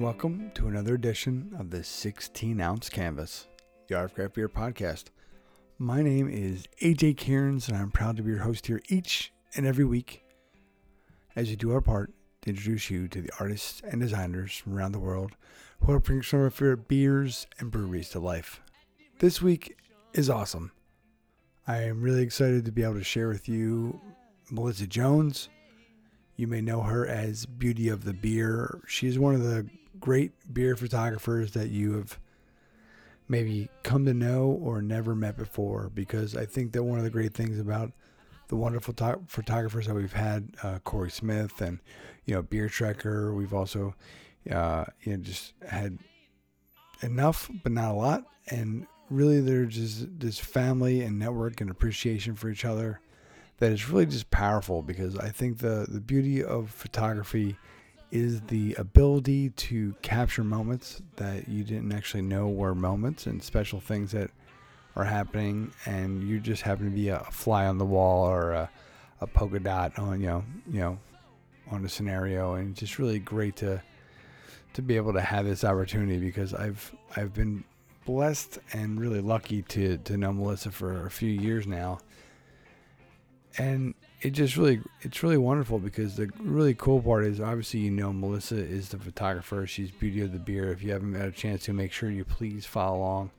welcome to another edition of the 16 ounce canvas, the Art of Craft Beer podcast. My name is AJ Cairns, and I'm proud to be your host here each and every week as we do our part to introduce you to the artists and designers from around the world who are bringing some of our favorite beers and breweries to life. This week is awesome. I am really excited to be able to share with you Melissa Jones. You may know her as Beauty of the Beer. She's one of the great beer photographers that you have maybe come to know or never met before because I think that one of the great things about the wonderful to- photographers that we've had, uh, Corey Smith and, you know, Beer Trekker, we've also, uh, you know, just had enough, but not a lot. And really, there's just this family and network and appreciation for each other that is really just powerful because I think the, the beauty of photography is the ability to capture moments that you didn't actually know were moments and special things that are happening and you just happen to be a fly on the wall or a, a polka dot on you know you know on a scenario. And it's just really great to to be able to have this opportunity because I've I've been blessed and really lucky to to know Melissa for a few years now. And it just really it's really wonderful because the really cool part is obviously you know Melissa is the photographer. She's beauty of the beer. If you haven't had a chance to make sure you please follow along.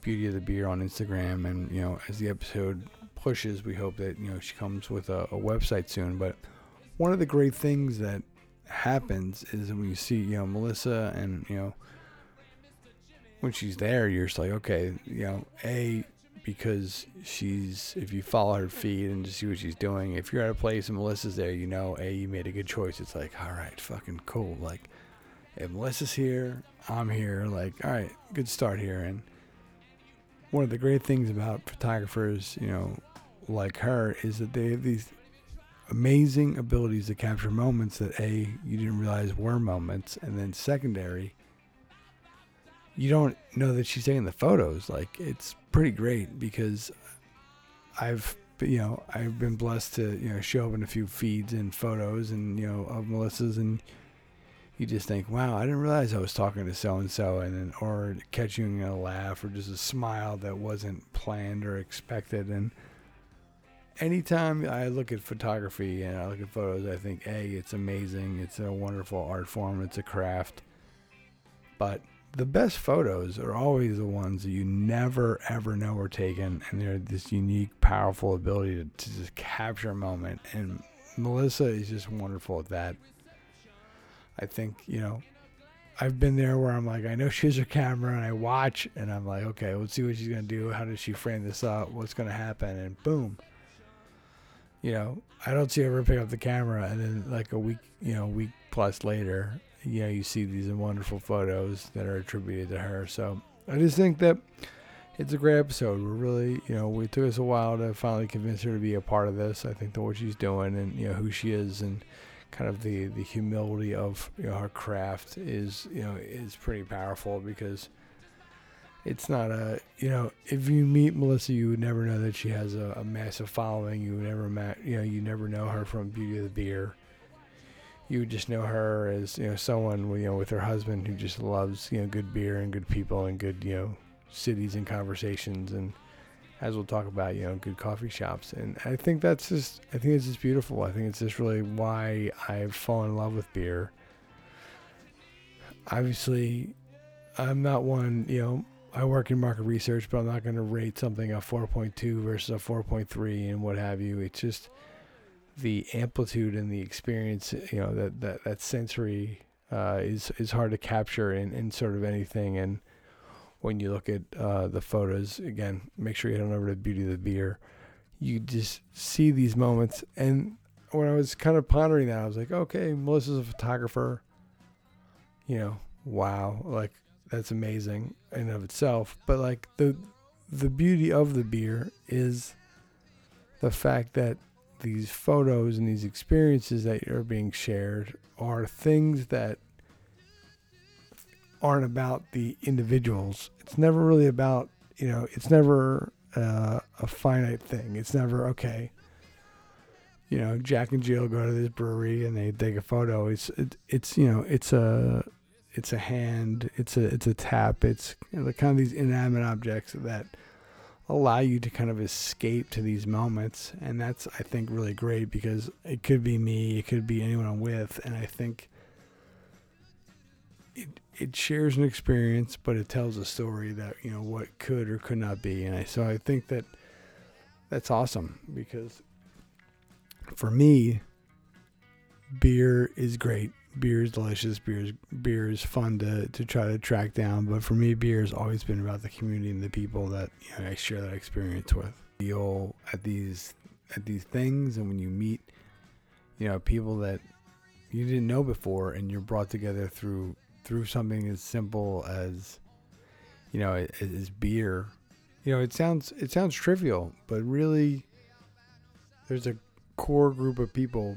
Beauty of the beer on Instagram. And you know as the episode pushes we hope that you know she comes with a, a website soon. But one of the great things that happens is when you see you know Melissa and you know when she's there you're just like okay you know a because she's if you follow her feed and just see what she's doing if you're at a place and melissa's there you know a you made a good choice. It's like all right fucking cool. Like if melissa's here i'm here. Like all right good start here. And one of the great things about photographers you know like her is that they have these amazing abilities to capture moments that a you didn't realize were moments and then secondary you don't know that she's taking the photos. Like it's pretty great because I've you know I've been blessed to you know show up in a few feeds and photos and you know of Melissa's and you just think wow I didn't realize I was talking to so and so and then or catching a laugh or just a smile that wasn't planned or expected. And anytime I look at photography and I look at photos I think a it's amazing. It's a wonderful art form. It's a craft. But the best photos are always the ones that you never ever know were taken and they're this unique powerful ability to, to just capture a moment. And melissa is just wonderful at that. I think you know i've been there where i'm like i know she has her camera and i watch and i'm like okay let's see what she's going to do. How does she frame this up? What's going to happen? And boom. You know i don't see her ever pick up the camera and then like a week you know a week plus later you know, you see these wonderful photos that are attributed to her. So I just think that it's a great episode. We're really, you know, it took us a while to finally convince her to be a part of this. I think that what she's doing and you know who she is and kind of the the humility of you know her craft is you know is pretty powerful because it's not a you know if you meet Melissa you would never know that she has a, a massive following you would never met you know you never know her from Beauty of the Beer you just know her as you know someone you know with her husband who just loves you know good beer and good people and good you know cities and conversations and as we'll talk about you know good coffee shops. And I think that's just I think it's just beautiful. I think it's just really why I've fallen in love with beer. Obviously I'm not one you know I work in market research but I'm not going to rate something a 4.2 versus a 4.3 and what have you. It's just the amplitude and the experience, you know, that that that sensory uh, is is hard to capture in, in sort of anything. And when you look at uh, the photos, again, make sure you head on over to Beauty of the Beer. You just see these moments. And when I was kind of pondering that, I was like, okay, Melissa's a photographer. You know, wow, like that's amazing in of itself. But like the the beauty of the beer is the fact that these photos and these experiences that are being shared are things that aren't about the individuals. It's never really about, you know, it's never uh, a finite thing. It's never, okay, you know, Jack and Jill go to this brewery and they take a photo. It's, it, it's, you know, it's a, it's a hand, it's a it's a tap, it's you know, kind of these inanimate objects that allow you to kind of escape to these moments, and that's I think really great because it could be me, it could be anyone I'm with, and I think it it shares an experience, but it tells a story that you know what could or could not be, and I so I think that that's awesome because for me, beer is great. Beer is delicious. Beer is, beer is fun to, to try to track down. But for me, beer has always been about the community and the people that you know, I share that experience with. You'll at these at these things, and when you meet, you know, people that you didn't know before, and you're brought together through through something as simple as, you know, as beer. You know, it sounds it sounds trivial, but really, there's a core group of people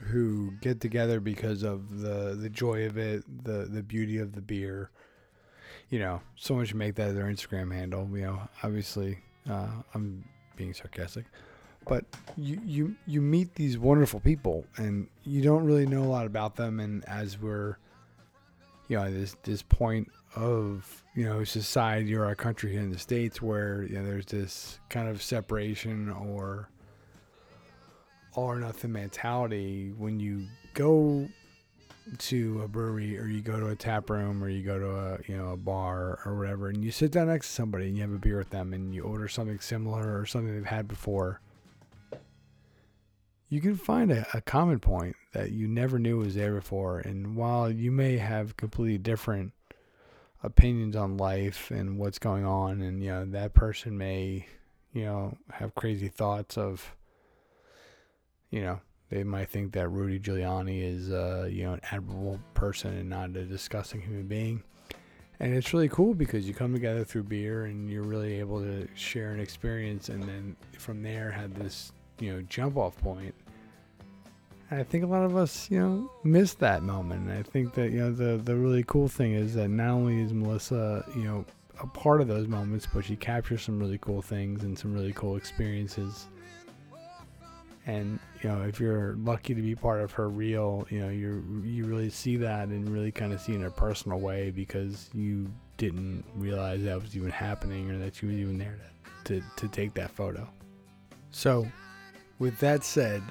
who get together because of the the joy of it, the the beauty of the beer. You know, so much make that their Instagram handle. You know, obviously, uh, I'm being sarcastic, but you you you meet these wonderful people, and you don't really know a lot about them. And as we're, you know, this this point of you know society or our country here in the states, where you know there's this kind of separation or all or nothing mentality when you go to a brewery or you go to a tap room or you go to a you know a bar or whatever and you sit down next to somebody and you have a beer with them and you order something similar or something they've had before you can find a, a common point that you never knew was there before. And while you may have completely different opinions on life and what's going on and you know that person may you know have crazy thoughts of you know, they might think that Rudy Giuliani is, uh, you know, an admirable person and not a disgusting human being. And it's really cool because you come together through beer and you're really able to share an experience and then from there have this, you know, jump off point. And I think a lot of us, you know, miss that moment. And I think that, you know, the, the really cool thing is that not only is Melissa, you know, a part of those moments, but she captures some really cool things and some really cool experiences and you know if you're lucky to be part of her reel you know you you really see that and really kind of see in a personal way because you didn't realize that was even happening or that she was even there to, to, to take that photo. So with that said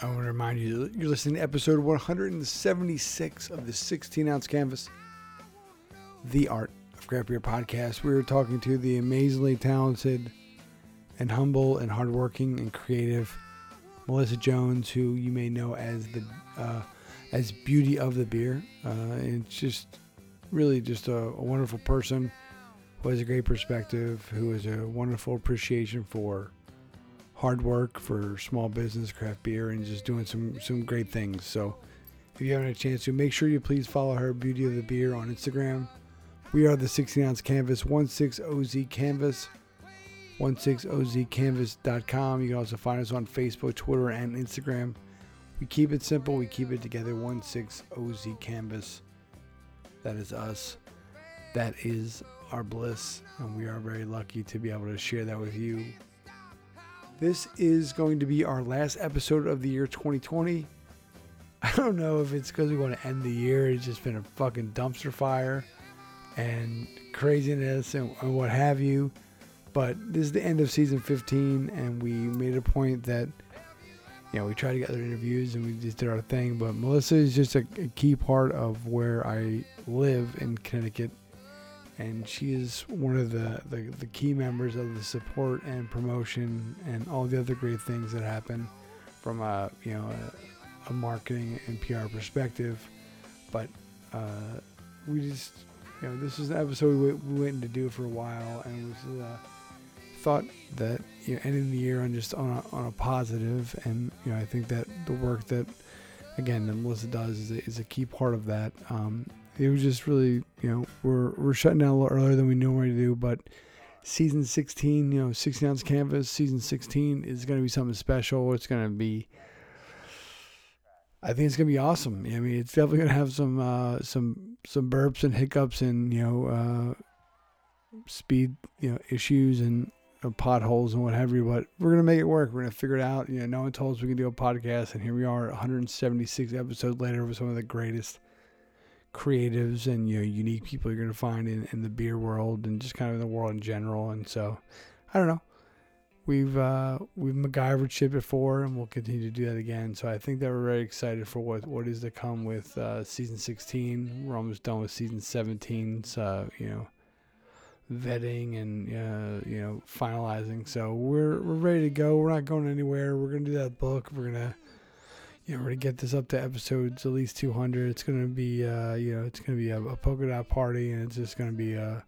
i want to remind you you're listening to episode 176 of the 16 ounce canvas the art of craft beer podcast. We were talking to the amazingly talented and humble and hardworking and creative Melissa Jones, who you may know as the uh, as Beauty of the Beer. Uh, and it's just really just a, a, wonderful person who has a great perspective, who has a wonderful appreciation for hard work, for small business, craft beer, and just doing some some great things. So if you haven't a chance to, make sure you please follow her, Beauty of the Beer, on Instagram. We are the 16 ounce canvas, 16 OZ canvas. 16ozcanvas.com. You can also find us on Facebook, Twitter, and Instagram. We keep it simple. We keep it together. 16ozcanvas. That is us. That is our bliss. And we are very lucky to be able to share that with you. This is going to be our last episode of the year 2020. I don't know if it's because we want to end the year. It's just been a fucking dumpster fire and craziness and, and what have you. But this is the end of season 15, and we made a point that, you know, we tried to get other interviews and we just did our thing. But Melissa is just a, a key part of where I live in Connecticut. And she is one of the, the, the key members of the support and promotion and all the other great things that happen from a, you know, a, a marketing and PR perspective. But uh, we just, you know, this is an episode we, we went to do for a while, and it was uh, thought that you know ending the year on just on a, on a positive, and you know I think that the work that again that Melissa does is a, is a key part of that. Um, it was just really you know we're we're shutting down a little earlier than we to do, but season 16, you know, 16 ounce canvas, season 16 is going to be something special. It's going to be, I think it's going to be awesome. I mean, it's definitely going to have some, uh, some, some burps and hiccups and, you know, uh, speed, you know, issues and potholes and what have you, but we're gonna make it work. We're gonna figure it out. You know, no one told us we can do a podcast, and here we are, 176 episodes later with some of the greatest, creatives and you know unique people you're going to find in, in the beer world and just kind of in the world in general. And so, I don't know. We've uh, we've MacGyvered shit before, and we'll continue to do that again. So I think that we're very excited for what, what is to come with uh, season 16. We're almost done with season 17. So you know vetting and uh, you know finalizing. So we're we're ready to go. We're not going anywhere. We're gonna do that book. We're gonna you know, we're gonna get this up to episodes at least 200. It's gonna be, uh, you know, it's gonna be a, a polka dot party, and it's just gonna be a,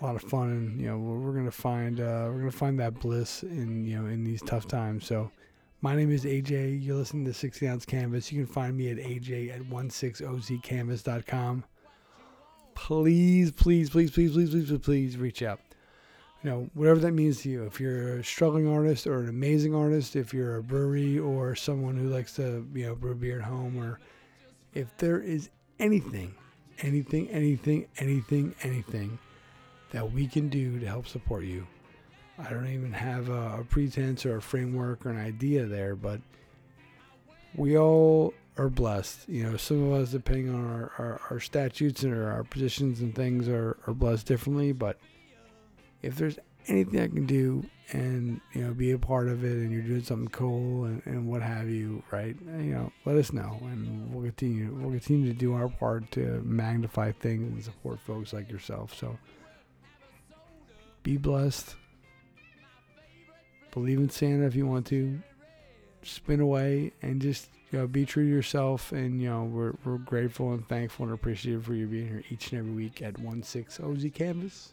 a lot of fun. And you know, we're, we're gonna find, uh, we're gonna find that bliss in, you know, in these tough times. So, my name is AJ. You're listening to 60 Ounce Canvas. You can find me at AJ at 16ozcanvas.com. Please, please, please, please, please, please, please, please reach out you know, whatever that means to you. If you're a struggling artist or an amazing artist, if you're a brewery or someone who likes to, you know, brew beer at home, or if there is anything, anything, anything, anything, anything that we can do to help support you. I don't even have a, a pretense or a framework or an idea there, but we all are blessed. You know, some of us, depending on our, our, our statutes and our, our positions and things, are, are blessed differently, but if there's anything I can do and you know be a part of it and you're doing something cool and, and what have you right you know let us know. And we'll continue we'll continue to do our part to magnify things and support folks like yourself. So be blessed. Believe in santa if you want to. Spin away and just you know be true to yourself and you know we're, we're grateful and thankful and appreciative for you being here each and every week at 1-6 oz canvas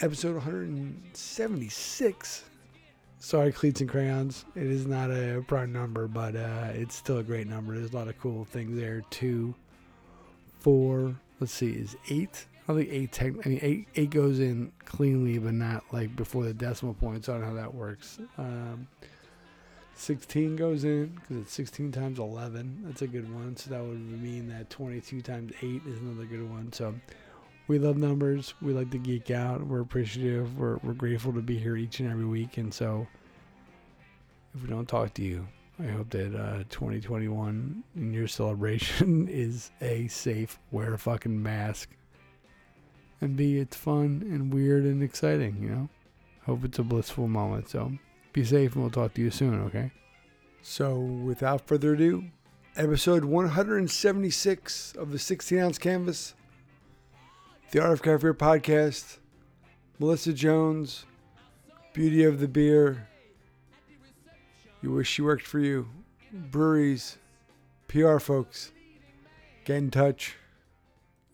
episode 176. Sorry, cleats and crayons. It is not a prime number, but uh, it's still a great number. There's a lot of cool things there. Two, four. Let's see, is eight? I think eight. Tech, I mean, eight. Eight goes in cleanly, but not like before the decimal point. So I don't know how that works. Um, 16 goes in because it's 16 times 11. That's a good one. So that would mean that 22 times 8 is another good one. So we love numbers. We like to geek out. We're appreciative. We're, we're grateful to be here each and every week. And so, if we don't talk to you, I hope that uh, 2021 in your celebration is a safe, wear a fucking mask. And be it's fun and weird and exciting, you know? Hope it's a blissful moment. So be safe and we'll talk to you soon, okay? So without further ado, episode 176 of the 16 ounce canvas the Art of Craft Beer podcast, Melissa Jones, Beauty of the Beer. You wish she worked for you. Breweries, PR folks, get in touch.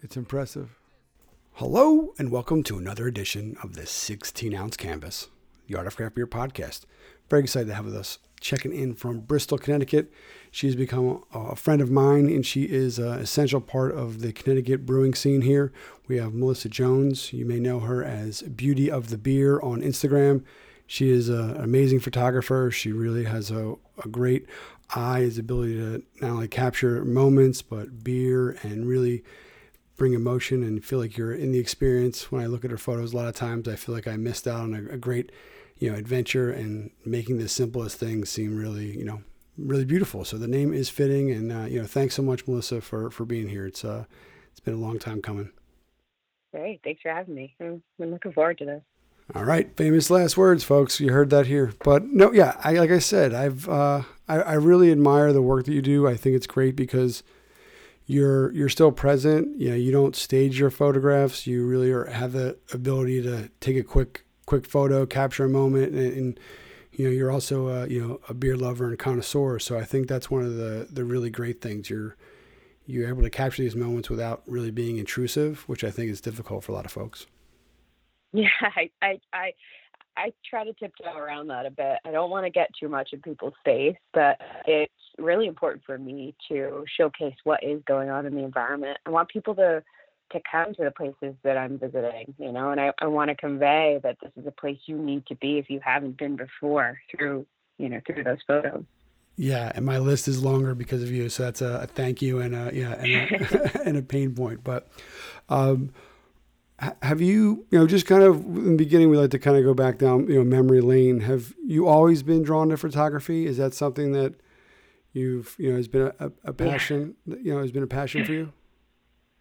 It's impressive. Hello, and welcome to another edition of the 16 ounce canvas, the Art of Craft Beer podcast. Very excited to have with us checking in from Bristol, Connecticut. She's become a friend of mine, and she is an essential part of the Connecticut brewing scene here. We have Melissa Jones. You may know her as Beauty of the Beer on Instagram. She is an amazing photographer. She really has a, a great eye, his ability to not only capture moments, but beer and really bring emotion and feel like you're in the experience. When I look at her photos, a lot of times I feel like I missed out on a, a great you know, adventure and making the simplest things seem really, you know, really beautiful. So the name is fitting, and uh, you know, thanks so much, Melissa, for for being here. It's uh, it's been a long time coming. Great, thanks for having me. I'm looking forward to this. All right, famous last words, folks. You heard that here. But no, yeah, I like I said, I've uh, I, I really admire the work that you do. I think it's great because you're you're still present. You know, you don't stage your photographs. You really are, have the ability to take a quick quick photo, capture a moment, and, and you know you're also a, you know a beer lover and connoisseur. So I think that's one of the the really great things. You're you're able to capture these moments without really being intrusive, which I think is difficult for a lot of folks. Yeah, I I I, I try to tiptoe around that a bit. I don't want to get too much in people's face, but it's really important for me to showcase what is going on in the environment. I want people to to come to the places that I'm visiting, you know, and I, I want to convey that this is a place you need to be if you haven't been before through, you know, through those photos. Yeah, and my list is longer because of you, so that's a, a thank you and a yeah and a, and a pain point. But um, have you, you know, just kind of in the beginning, we like to kind of go back down, you know, memory lane. Have you always been drawn to photography? Is that something that you've you know has been a, a passion. Yeah. You know, has been a passion for you.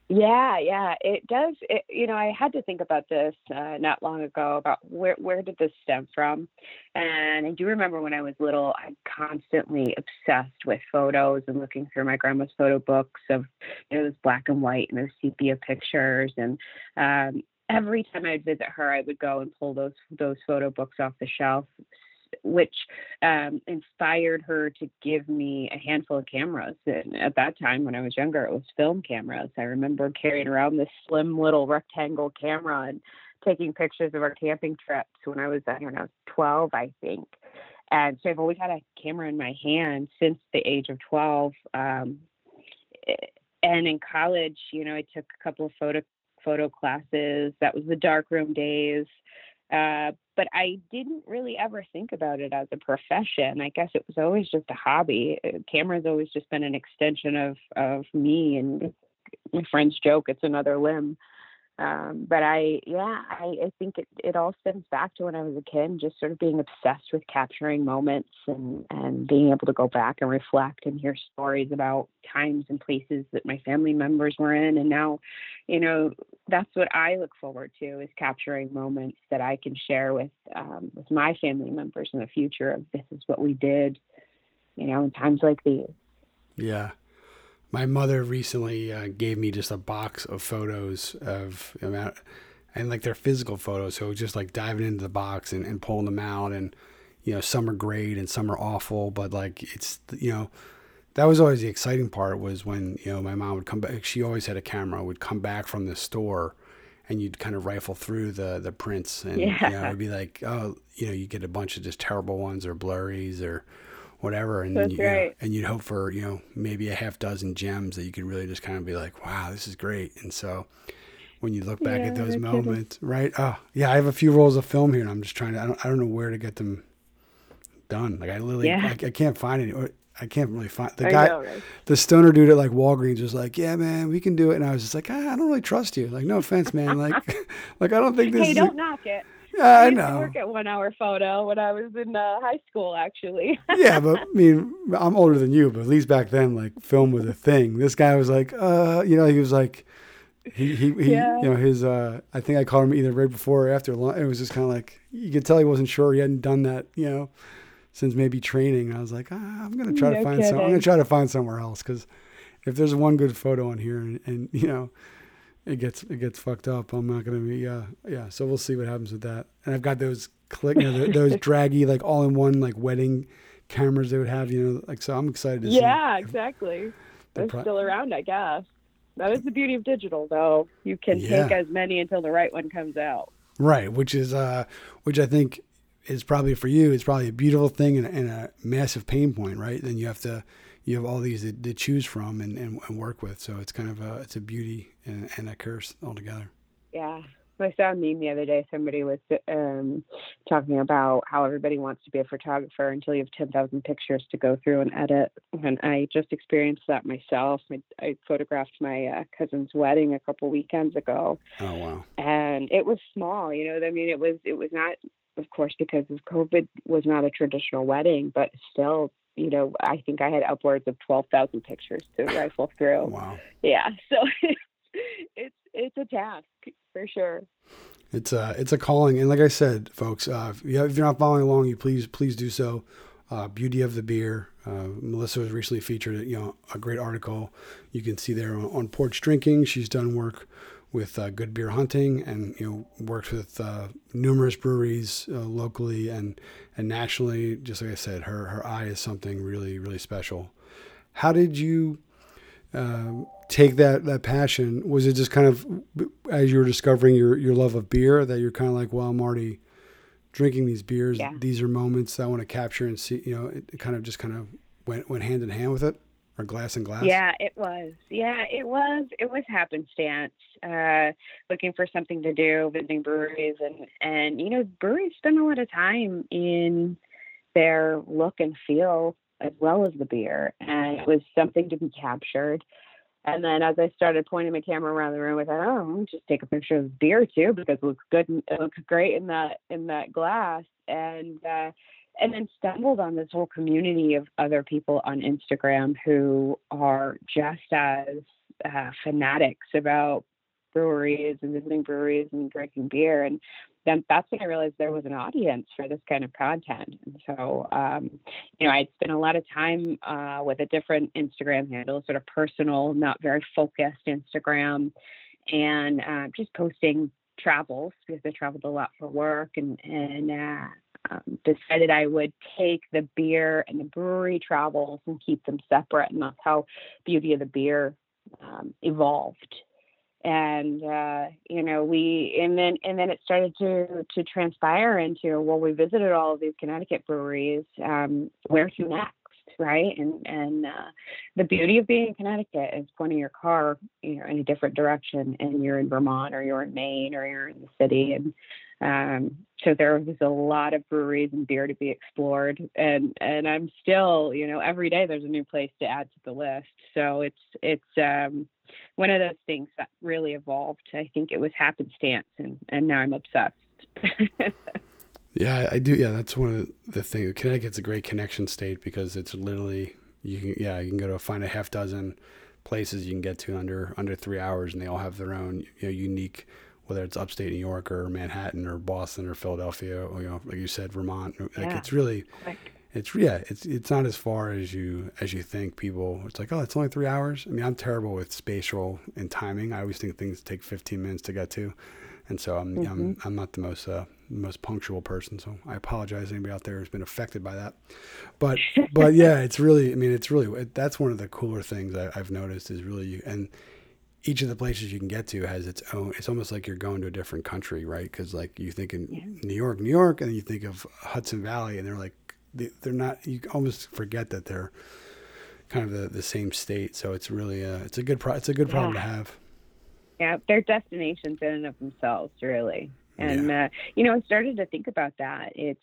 Yeah, yeah, it does. It, you know, I had to think about this uh, not long ago about where where did this stem from, and I do remember when I was little, I constantly obsessed with photos and looking through my grandma's photo books of you it was black and white and those sepia pictures, and um, every time I'd visit her, I would go and pull those those photo books off the shelf, which um, inspired her to give me a handful of cameras. And at that time, when I was younger, it was film cameras. I remember carrying around this slim little rectangle camera and taking pictures of our camping trips when I was, I don't know, 12, I think. And so I've always had a camera in my hand since the age of 12. Um, and in college, you know, I took a couple of photo photo classes. That was the darkroom days. Uh, but I didn't really ever think about it as a profession. I guess it was always just a hobby. Uh, camera's always just been an extension of of me, and my friends joke it's another limb. Um, but I, yeah, I, I think it, it all stems back to when I was a kid, just sort of being obsessed with capturing moments and, and being able to go back and reflect and hear stories about times and places that my family members were in. And now, you know, that's what I look forward to is capturing moments that I can share with, um, with my family members in the future of this is what we did, you know, in times like these. Yeah my mother recently uh, gave me just a box of photos of and like their physical photos. So just like diving into the box and, and pulling them out and, you know, some are great and some are awful, but like it's, you know, that was always the exciting part was when, you know, my mom would come back. She always had a camera, would come back from the store and you'd kind of rifle through the, the prints and, yeah. you know, it'd be like, oh, you know, you get a bunch of just terrible ones or blurries or, whatever, and That's you, right. you know, and you'd hope for you know maybe a half dozen gems that you could really just kind of be like, wow, this is great. And so when you look back yeah, at those moments, kidding. right? Oh, yeah, I have a few rolls of film here, and I'm just trying to. I don't, I don't know where to get them done. Like I literally, yeah. I, I can't find any. I can't really find the guy, know, right? the stoner dude at like Walgreens was like, "Yeah, man, we can do it," and I was just like, ah, "I don't really trust you." Like, no offense, man. Like, like I don't think this. Hey, don't a, knock it. Yeah, I, I know. Work at One Hour Photo when I was in uh, high school, actually. yeah, but I mean, I'm older than you, but at least back then, like film was a thing. This guy was like, uh, you know, he was like, he he, he yeah. you know, his uh, I think I called him either right before or after lunch. It was just kind of like you could tell he wasn't sure. He hadn't done that, you know, since maybe training. I was like, ah, I'm gonna try no to find kidding. some. I'm gonna try to find somewhere else because if there's one good photo on here, and, and you know it gets it gets fucked up. I'm not gonna be yeah yeah. So we'll see what happens with that. And I've got those click you know, those draggy like all in one like wedding cameras they would have you know like so I'm excited to yeah, see. Yeah, exactly. They're pro- still around, I guess. That is the beauty of digital, though. You can yeah. take as many until the right one comes out. Right, which is uh, which I think is probably for you. It's probably a beautiful thing and, and a massive pain point, right? Then you have to you have all these to, to choose from and, and, and, work with. So it's kind of a it's a beauty and, and a curse altogether. Yeah. I saw a meme the other day. Somebody was um, talking about how everybody wants to be a photographer until you have 10,000 pictures to go through and edit. And I just experienced that myself. I, I photographed my uh, cousin's wedding a couple weekends ago. Oh, wow. And it was small, you know, I mean, it was, it was not, of course, because of COVID, was not a traditional wedding, but still you know, I think I had upwards of 12,000 pictures to rifle through. Wow. Yeah. So it's, it's a task for sure. It's a, uh, it's a calling. And like I said, folks, uh, if, you if you're not following along, you please, please do so. Uh, Beauty of the Beer. Uh, Melissa was recently featured, you know, a great article you can see there on, on Porch Drinking. She's done work with uh, Good Beer Hunting, and you know worked with uh, numerous breweries uh, locally and and nationally. Just like I said, her her eye is something really really special. How did you um, take that that passion? Was it just kind of as you were discovering your your love of beer that you're kind of like, well, I'm already drinking these beers. Yeah. These are moments I want to capture and see. You know, it, it kind of just kind of went went hand in hand with it or glass and glass? Yeah, it was. Yeah, it was. It was happenstance. Uh, looking for something to do, visiting breweries, and and you know, breweries spend a lot of time in their look and feel as well as the beer, and it was something to be captured. And then as I started pointing my camera around the room, I thought, oh, just take a picture of the beer too because it looks good. And it looks great in that in that glass. And uh, and then stumbled on this whole community of other people on Instagram who are just as uh, fanatics about breweries and visiting breweries and drinking beer. And then that's when I realized there was an audience for this kind of content. And so, um, you know, I'd spent a lot of time uh, with a different Instagram handle, sort of personal, not very focused Instagram, and uh, just posting travels because I traveled a lot for work and and uh, um, decided I would take the beer and the brewery travels and keep them separate, and that's how Beauty of the Beer um, evolved. And uh, you know, we and then and then it started to to transpire into well, we visited all of these Connecticut breweries. Um, where to next? Right? And and uh, the beauty of being in Connecticut is pointing your car, you know, in a different direction, and you're in Vermont or you're in Maine or you're in the city, and um, so there was a lot of breweries and beer to be explored, and and I'm still, you know, every day there's a new place to add to the list. So it's it's um, one of those things that really evolved. I think it was happenstance, and and now I'm obsessed. Yeah, I do. Yeah, that's one of the things. Connecticut's a great connection state because it's literally you can yeah you can go to find a half dozen places you can get to under under three hours, and they all have their own you know unique whether it's upstate New York or Manhattan or Boston or Philadelphia or you know like you said Vermont. Like yeah. it's really. It's yeah, it's it's not as far as you as you think. People, it's like oh, it's only three hours. I mean, I'm terrible with spatial and timing. I always think things take 15 minutes to get to, and so I'm mm-hmm. I'm, I'm not the most uh, most punctual person. So I apologize anybody out there who's been affected by that. But but yeah, it's really I mean it's really that's one of the cooler things I, have noticed is really and each of the places you can get to has its own. It's almost like you're going to a different country, right? Because like you think in yeah. New York, New York, and then you think of Hudson Valley, and they're like they're not. You almost forget that they're kind of the, the same state. So it's really a it's a good pro, it's a good problem yeah. to have. Yeah, they're destinations in and of themselves, really. And yeah. uh, you know, I started to think about that. It's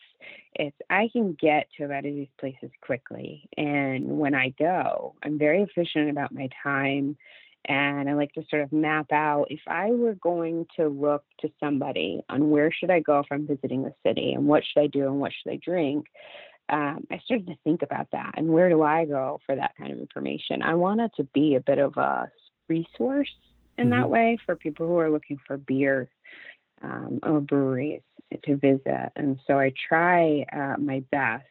it's I can get to a lot of these places quickly, and when I go, I'm very efficient about my time. And I like to sort of map out if I were going to look to somebody on where should I go if I'm visiting the city and what should I do and what should I drink. Um, I started to think about that and where do I go for that kind of information. I wanted to be a bit of a resource in mm-hmm. that way for people who are looking for beer um, or breweries to visit. And so I try uh, my best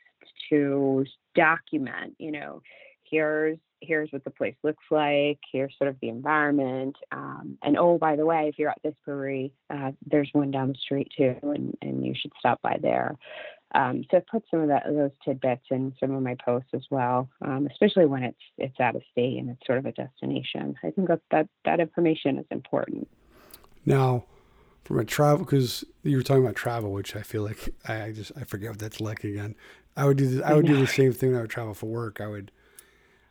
to document, you know, here's here's what the place looks like, here's sort of the environment. Um, and oh, by the way, if you're at this brewery, uh, there's one down the street too, and, and you should stop by there. Um, so I put some of that, those tidbits in some of my posts as well, um, especially when it's it's out of state and it's sort of a destination. I think that that, that information is important. Now, from a travel, because you were talking about travel, which I feel like I, I just I forget what that's like again. I would do this, I would do the same thing when I would travel for work. I would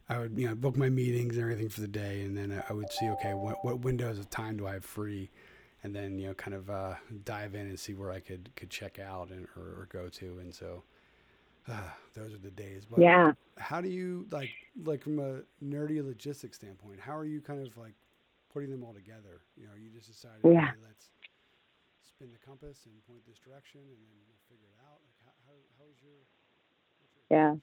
I would you know book my meetings and everything for the day, and then I would see okay what what windows of time do I have free and then you know kind of uh, dive in and see where I could could check out and or, or go to. And so uh, those are the days. But yeah. How do you like like from a nerdy logistics standpoint? How are you kind of like putting them all together? You know, you just decided, yeah. Hey, let's spin the compass and point this direction, and then we'll figure it out. Like how how, how is your, your yeah.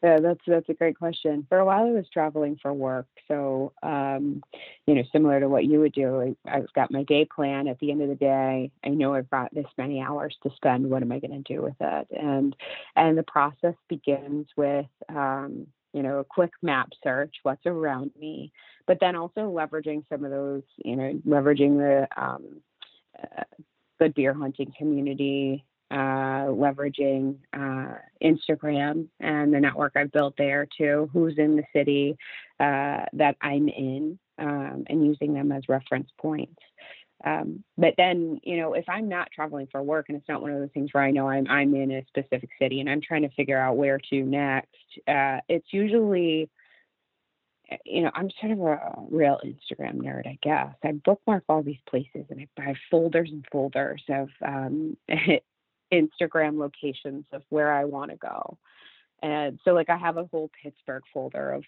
Yeah, that's that's a great question. For a while, I was traveling for work, so um, you know, similar to what you would do, I've got my day plan. At the end of the day, I know I've got this many hours to spend. What am I going to do with it? And and the process begins with um, you know a quick map search, what's around me, but then also leveraging some of those, you know, leveraging the um, good beer hunting community uh, leveraging uh, Instagram and the network I've built there too, who's in the city uh, that I'm in, um, and using them as reference points. Um, but then, you know, if I'm not traveling for work and it's not one of those things where I know I'm I'm in a specific city and I'm trying to figure out where to next, uh, it's usually you know, I'm sort of a real Instagram nerd, I guess. I bookmark all these places and I buy folders and folders of um, Instagram locations of where I want to go. And so like I have a whole Pittsburgh folder of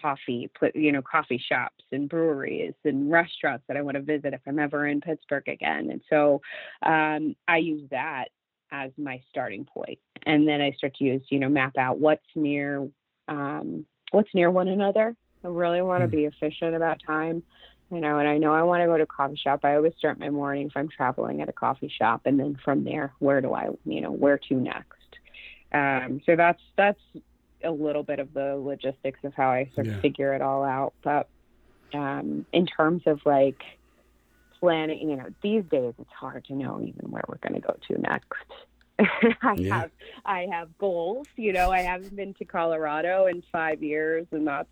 coffee, you know, coffee shops and breweries and restaurants that I want to visit if I'm ever in Pittsburgh again. And so um, I use that as my starting point, and then I start to use you know map out what's near um, what's near one another. I really want to mm. be efficient about time you know, and I know I want to go to a coffee shop. I always start my morning if I'm traveling at a coffee shop, and then from there, where do I, you know, where to next? Um, so that's that's a little bit of the logistics of how I sort of yeah. figure it all out. But um, in terms of like planning, you know, these days it's hard to know even where we're going to go to next. I yeah. have I have goals. You know, I haven't been to Colorado in five years, and that's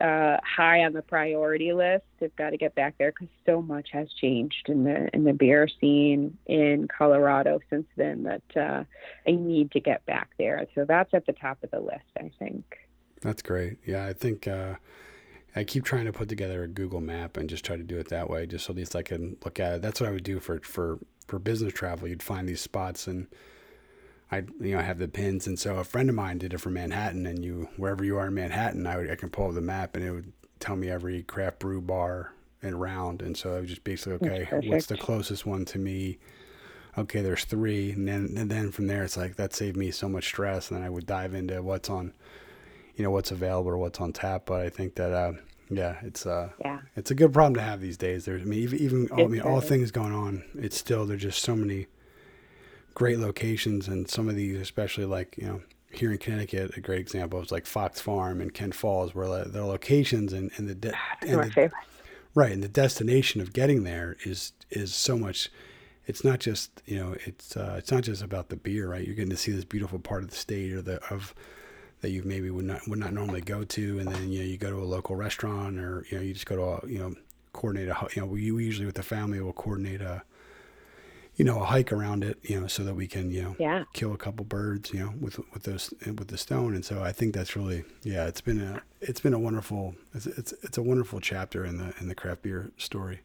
uh, high on the priority list. I've got to get back there because so much has changed in the in the beer scene in Colorado since then that uh, I need to get back there. So that's at the top of the list, I think. That's great. Yeah, I think uh, I keep trying to put together a Google map and just try to do it that way, just so at least I can look at it. That's what I would do for for for business travel. You'd find these spots and I you know have the pins, and so a friend of mine did it for Manhattan, and you wherever you are in Manhattan, I would, I can pull up the map, and it would tell me every craft brew bar and round, and so I was just basically okay, what's the closest one to me? Okay, there's three, and then and then from there it's like that saved me so much stress, and then I would dive into what's on, you know, what's available or what's on tap. But I think that uh, yeah, it's uh, yeah, it's a good problem to have these days. There's, I mean, even, even I mean, all things going on, it's still there's just so many great locations, and some of these, especially like you know here in Connecticut, a great example is like Fox Farm and Kent Falls, where the locations and, and the, de- and the right and the destination of getting there is is so much. It's not just you know it's uh, it's not just about the beer, right? You're getting to see this beautiful part of the state or the of that you maybe would not would not normally go to, and then you know you go to a local restaurant or you know you just go to a you know coordinate a you know we, we usually with the family will coordinate a you know, a hike around it, you know, so that we can, you know, yeah. kill a couple birds, you know, with with those with the stone. And so I think that's really, yeah, it's been a it's been a wonderful it's it's, it's a wonderful chapter in the in the craft beer story.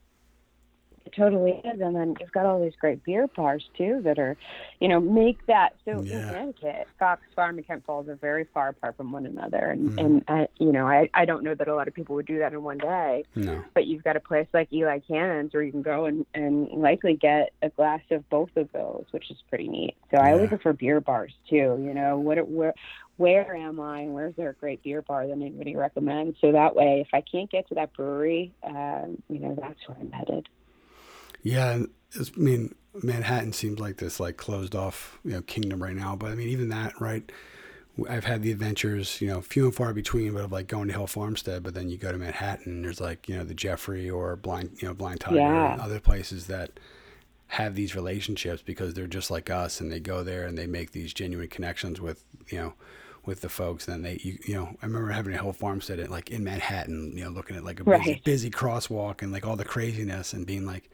It totally is. And then you've got all these great beer bars too that are, you know, make that. So yeah. in Connecticut, Fox Farm and Kent Falls are very far apart from one another. And, mm. and uh, you know, I, I don't know that a lot of people would do that in one day. No. But you've got a place like Eli Cannon's where you can go and, and likely get a glass of both of those, which is pretty neat. So yeah. I always look for beer bars too. You know, what, where, where am I and where's there a great beer bar that anybody recommends? So that way, if I can't get to that brewery, uh, you know, that's where I'm headed. Yeah, I mean Manhattan seems like this like closed off you know kingdom right now, but I mean even that right. I've had the adventures, you know, few and far between, but of like going to Hill Farmstead, but then you go to Manhattan, and there's like, you know, the Jeffrey or Blind, you know, Blind Tiger yeah. and other places that have these relationships because they're just like us and they go there and they make these genuine connections with, you know, with the folks. And then they, you, you know, I remember having a Hill Farmstead at, like in Manhattan, you know, looking at like a busy, right. busy crosswalk and like all the craziness and being like,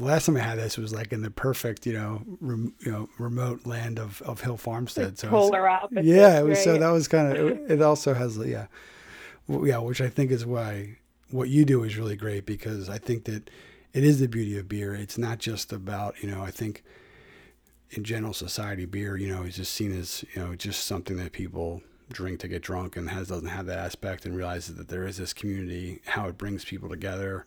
last time I had this was like in the perfect, you know, rem, you know, remote land of, of Hill Farmstead. So polar opposite. Yeah, it was right? so that was kind of. It also has yeah, yeah, which I think is why what you do is really great because I think that it is the beauty of beer. It's not just about you know. I think in general society, beer you know is just seen as you know just something that people drink to get drunk and has doesn't have that aspect and realizes that there is this community, how it brings people together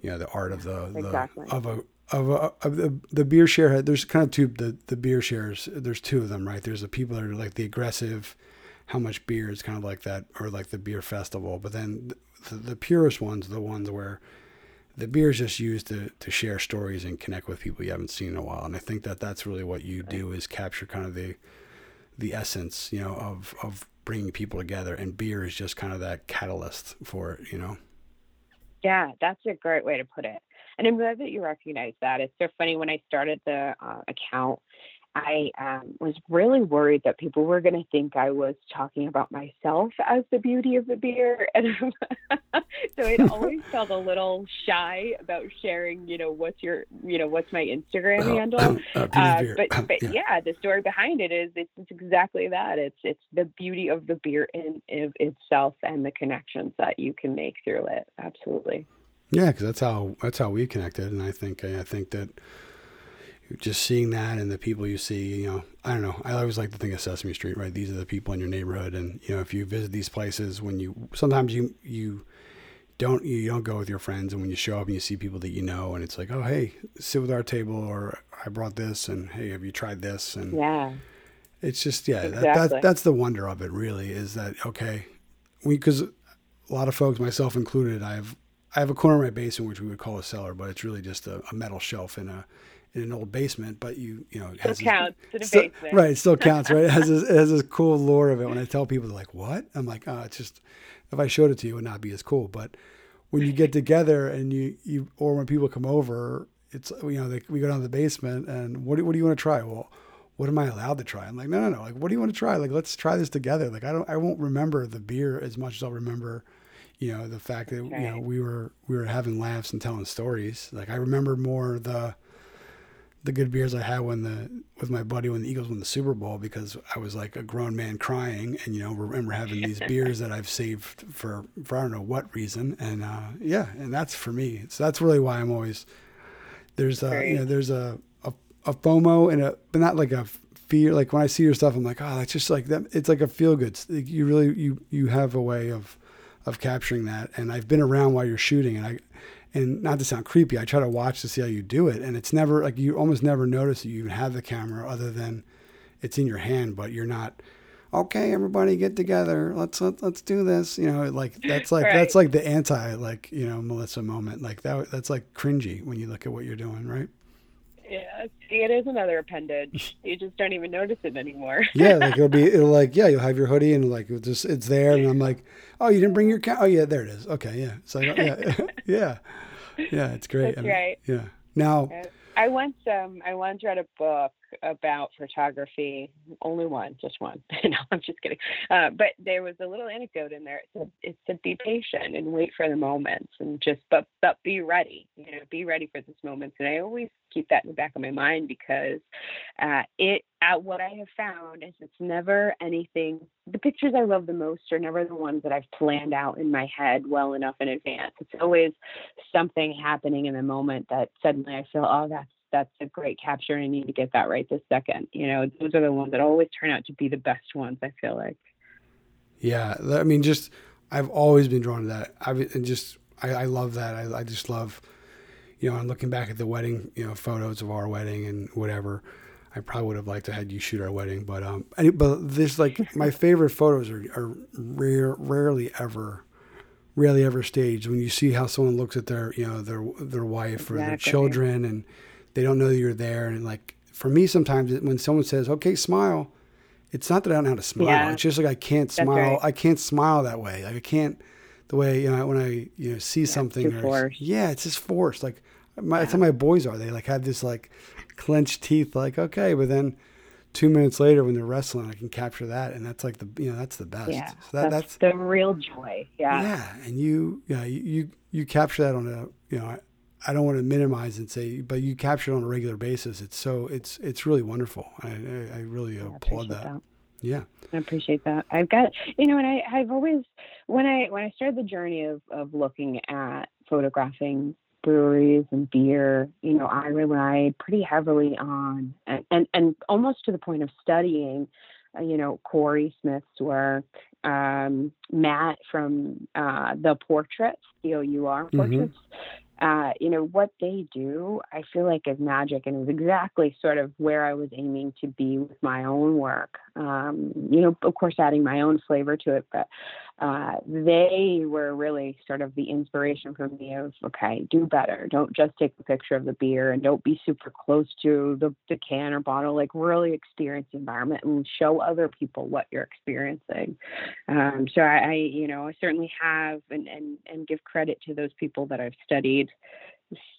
you know the art of the, exactly. the of a of, a, of the the beer share. There's kind of two the the beer shares. There's two of them, right? There's the people that are like the aggressive, how much beer is kind of like that, or like the beer festival. But then the, the purest ones, the ones where the beer is just used to, to share stories and connect with people you haven't seen in a while. And I think that that's really what you do is capture kind of the the essence, you know, of of bringing people together. And beer is just kind of that catalyst for it, you know. Yeah, that's a great way to put it. And I'm glad that you recognize that. It's so funny when I started the uh, account, I um, was really worried that people were going to think I was talking about myself as the beauty of the beer, and so it always felt a little shy about sharing. You know, what's your, you know, what's my Instagram uh, handle? Uh, uh, but but yeah. yeah. the story behind it is it's, it's, exactly that. It's it's the beauty of the beer in, in itself and the connections that you can make through it. Absolutely. Yeah, because that's how that's how we connected, and I think I think that just seeing that and the people you see, you know, I don't know. I always like to think of Sesame Street, right? These are the people in your neighborhood, and you know, if you visit these places, when you sometimes you you don't you don't go with your friends, and when you show up and you see people that you know, and it's like, oh hey, sit with our table, or I brought this, and hey, have you tried this? And yeah, it's just yeah, exactly. that, that, that's the wonder of it. Really, is that okay? We because a lot of folks, myself included, I have I have a corner of my basement which we would call a cellar, but it's really just a, a metal shelf in a in an old basement. But you you know it still has counts this, in a still, basement. right? It still counts, right? It has this, it has this cool lore of it. When I tell people, they're like, "What?" I'm like, "Oh, it's just if I showed it to you, it would not be as cool." But when you get together and you you or when people come over, it's you know they, we go down to the basement and what do, what do you want to try? Well what am I allowed to try? I'm like, no, no, no. Like, what do you want to try? Like, let's try this together. Like, I don't, I won't remember the beer as much as I'll remember, you know, the fact that you know we were we were having laughs and telling stories. Like, I remember more the the good beers I had when the with my buddy when the Eagles won the Super Bowl because I was like a grown man crying and you know remember having these beers that I've saved for for I don't know what reason. And uh, yeah and that's for me. So that's really why I'm always there's a you know there's a, a a FOMO and a but not like a fear. Like when I see your stuff I'm like oh that's just like that it's like a feel good. Like you really you you have a way of of capturing that. And I've been around while you're shooting and I and not to sound creepy, I try to watch to see how you do it, and it's never like you almost never notice that you even have the camera other than it's in your hand, but you're not. Okay, everybody get together. Let's let, let's do this. You know, like that's like that's like the anti like you know Melissa moment. Like that that's like cringy when you look at what you're doing, right? Yeah, it is another appendage. You just don't even notice it anymore. Yeah, like it'll be it'll like yeah you'll have your hoodie and like it'll just it's there and I'm like oh you didn't bring your cat oh yeah there it is okay yeah it's like oh, yeah yeah yeah it's great. That's right. yeah. Now I once um I once read a book about photography. Only one, just one. no, I'm just kidding. Uh, but there was a little anecdote in there. It said, it said be patient and wait for the moments and just but but be ready. You know, be ready for these moments. And I always keep that in the back of my mind because uh, it uh, what I have found is it's never anything. The pictures I love the most are never the ones that I've planned out in my head well enough in advance. It's always something happening in the moment that suddenly I feel, oh, that's that's a great capture, and I need to get that right this second. You know, those are the ones that always turn out to be the best ones. I feel like. Yeah, I mean, just I've always been drawn to that. I've and just I, I love that. I, I just love, you know, I'm looking back at the wedding, you know, photos of our wedding and whatever. I probably would have liked to had you shoot our wedding, but um, any, but this like my favorite photos are are rare, rarely ever, rarely ever staged. When you see how someone looks at their you know their their wife or their children and they don't know you're there, and like for me sometimes when someone says okay smile, it's not that I don't know how to smile. Yeah. It's just like I can't That's smile. right. I can't smile that way. Like I can't the way you know when I you know see something. or- yeah, it's just forced. Like my, that's how my boys are. They like have this like clenched teeth. Like okay, but then two minutes later when they're wrestling, I can capture that, and that's like the you know that's the best. Yeah, so that, that's, that's the real joy. Yeah. yeah, and you yeah you you, you capture that on a you know. I, don't want to minimize and say, but you capture it on a regular basis. It's so it's it's really wonderful. I I, I really I applaud that. that. Yeah. I appreciate that. I've got you know, and I I've always when I when I started the journey of of looking at photographing breweries and beer, you know, I relied pretty heavily on and and, and almost to the point of studying, uh, you know, Corey Smith's work, um, Matt from uh, the Portraits, C O U R Mhm. Portraits. Uh, you know what they do, I feel like is magic, and was exactly sort of where I was aiming to be with my own work. Um, you know, of course, adding my own flavor to it, but uh, they were really sort of the inspiration for me of okay, do better. Don't just take a picture of the beer, and don't be super close to the, the can or bottle. Like really experience the environment and show other people what you're experiencing. Um, so I, I, you know, I certainly have and, and, and give credit to those people that I've studied,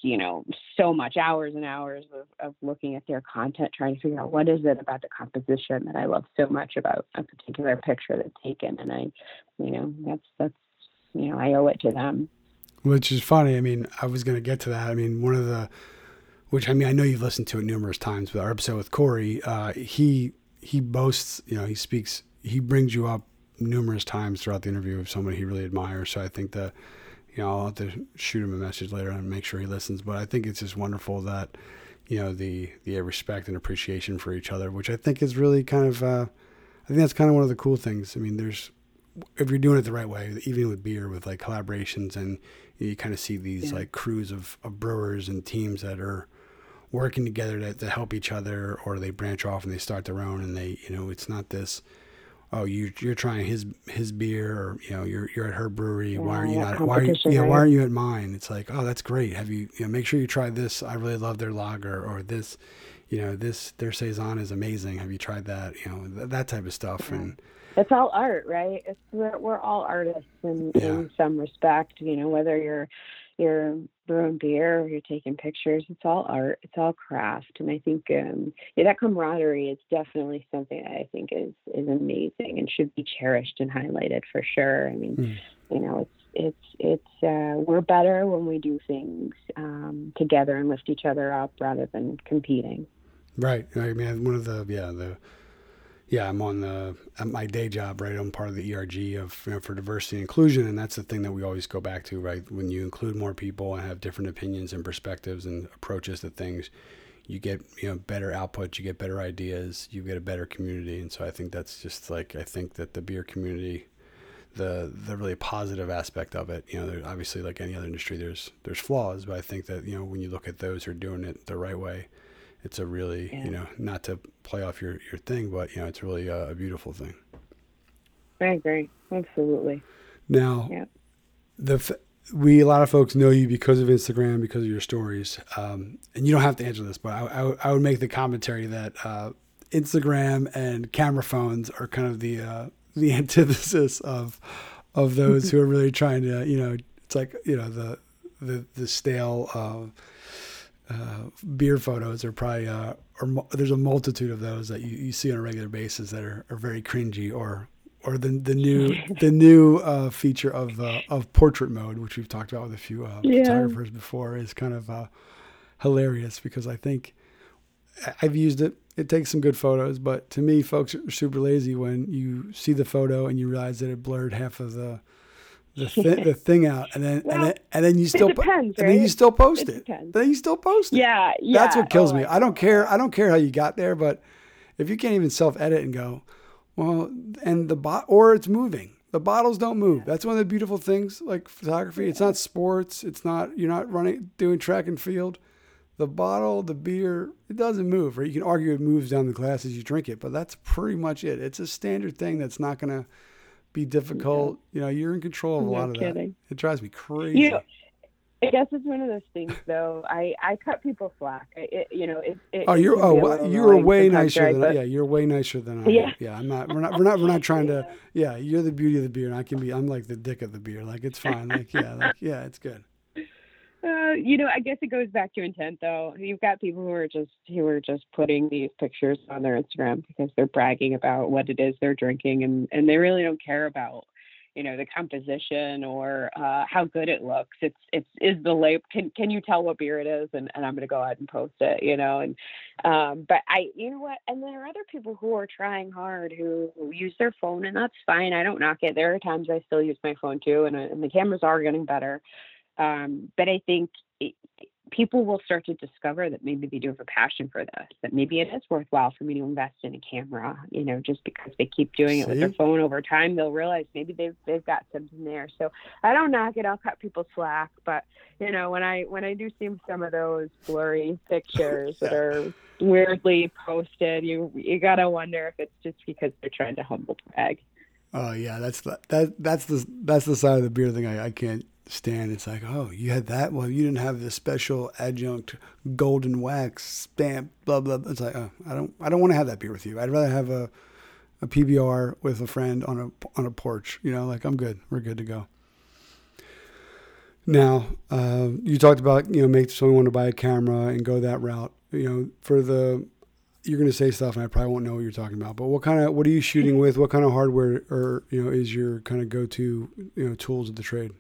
you know, so much hours and hours of, of looking at their content, trying to figure out what is it about the composition that I love so much about a particular picture that's taken. And I, you know, that's, that's, you know, I owe it to them. Which is funny. I mean, I was going to get to that. I mean, one of the, which I mean, I know you've listened to it numerous times, but our episode with Corey, uh, he he boasts, you know, he speaks, he brings you up numerous times throughout the interview of somebody he really admires. So I think that, you know, I'll have to shoot him a message later and make sure he listens. But I think it's just wonderful that, you know, the the respect and appreciation for each other, which I think is really kind of, uh, I think that's kind of one of the cool things. I mean, there's if you're doing it the right way, even with beer, with like collaborations, and you kind of see these Yeah. like crews of, of brewers and teams that are working together to, to help each other, or they branch off and they start their own, and they you know it's not this. Oh, you you're trying his his beer, or you know you're you're at her brewery. Yeah, why aren't you not? Why are you, yeah, why aren't you at mine? It's like, oh, that's great. Have you you know make sure you try this. I really love their lager, or this, you know, this their saison is amazing. Have you tried that? You know th- that type of stuff, and it's all art, right? It's we're, we're all artists in, Yeah. in some respect. You know, whether you're you're brewing beer or you're taking pictures, it's all art. It's all craft, and I think um, yeah, that camaraderie is definitely something that I think is is amazing and should be cherished and highlighted for sure. I mean, Mm. you know, it's it's it's uh, we're better when we do things um, together and lift each other up rather than competing. Right. I mean, one of the yeah the yeah I'm on the at my day job right. I'm part of the ERG of you know, for diversity and inclusion, and that's the thing that we always go back to right. When you include more people and have different opinions and perspectives and approaches to things, you get you know better output, you get better ideas, you get a better community, and so I think that's just like I think that the beer community. The, the really positive aspect of it, you know, obviously like any other industry, there's there's flaws, but I think that you know when you look at those who are doing it the right way, it's a really Yeah. you know not to play off your your thing but you know it's really a, a beautiful thing I agree, absolutely. now Yeah. the f- we a lot of folks know you because of instagram because of your stories um, and you don't have to answer this but i, I, I would make the commentary that uh, instagram and camera phones are kind of the uh, the antithesis of of those who are really trying to you know it's like you know the the the stale uh, uh, beer photos are probably uh, or there's a multitude of those that you, you see on a regular basis that are, are very cringy or or the the new the new uh, feature of uh, of portrait mode which we've talked about with a few uh, Yeah. photographers before is kind of uh, hilarious because I think I've used it. It takes some good photos, but to me, folks are super lazy when you see the photo and you realize that it blurred half of the the, the thing out, and then and then and then you still it po- depends, and then you still post It it. depends. Then you still post it. Yeah, yeah. That's what kills Oh, me. I don't care. I don't care how you got there, but if you can't even self edit and go, well, and the bot or it's moving. The bottles don't move. That's one of the beautiful things like photography. It's not sports. It's not you're not running doing track and field. The bottle, the beer, it doesn't move. Or you can argue it moves down the glass as you drink it, but that's pretty much it. It's a standard thing that's not going to be difficult. You know, you're in control of a No lot of kidding. that. It drives me crazy. You know, I guess it's one of those things, though. I I cut people slack. I, it, you know, it, it, oh, you're oh a you're way nicer than But- yeah. You're way nicer than I am. Yeah. Yeah, I'm not. We're not. We're not. We're not trying to. Yeah, you're the beauty of the beer, and I can be. I'm like the dick of the beer. Like it's fine. Like yeah. Like yeah. It's good. Uh, you know, I guess it goes back to intent, though. You've got people who are just who are just putting these pictures on their Instagram because they're bragging about what it is they're drinking, and and they really don't care about, you know, the composition or uh, how good it looks. It's it's is the label. Can can you tell what beer it is? And and I'm gonna go ahead and post it, you know. And um, but I, you know what? And there are other people who are trying hard who use their phone, and that's fine. I don't knock it. There are times I still use my phone too, and, and the cameras are getting better. Um, but I think it, people will start to discover that maybe they do have a passion for this, that maybe it is worthwhile for me to invest in a camera, you know, just because they keep doing it with their phone over time, they'll realize maybe they've, they've got something there. So I don't knock it. I'll cut people slack, but you know, when I, when I do see some of those blurry pictures that are weirdly posted, you, you gotta wonder if it's just because they're trying to humble brag. Oh yeah. That's the that that's the that's the side of the beer thing I, I can't stand. It's like oh you had that. Well you didn't have the special adjunct golden wax stamp. Blah blah. It's like oh I don't I don't want to have that beer with you. I'd rather have a a PBR with a friend on a on a porch. You know like I'm good. We're good to go. Now, uh, you talked about you know make someone want to buy a camera and go that route. You know, for the you're going to say stuff, and I probably won't know what you're talking about. But what kind of what are you shooting with? What kind of hardware or you know is your kind of go to you know tools of the trade?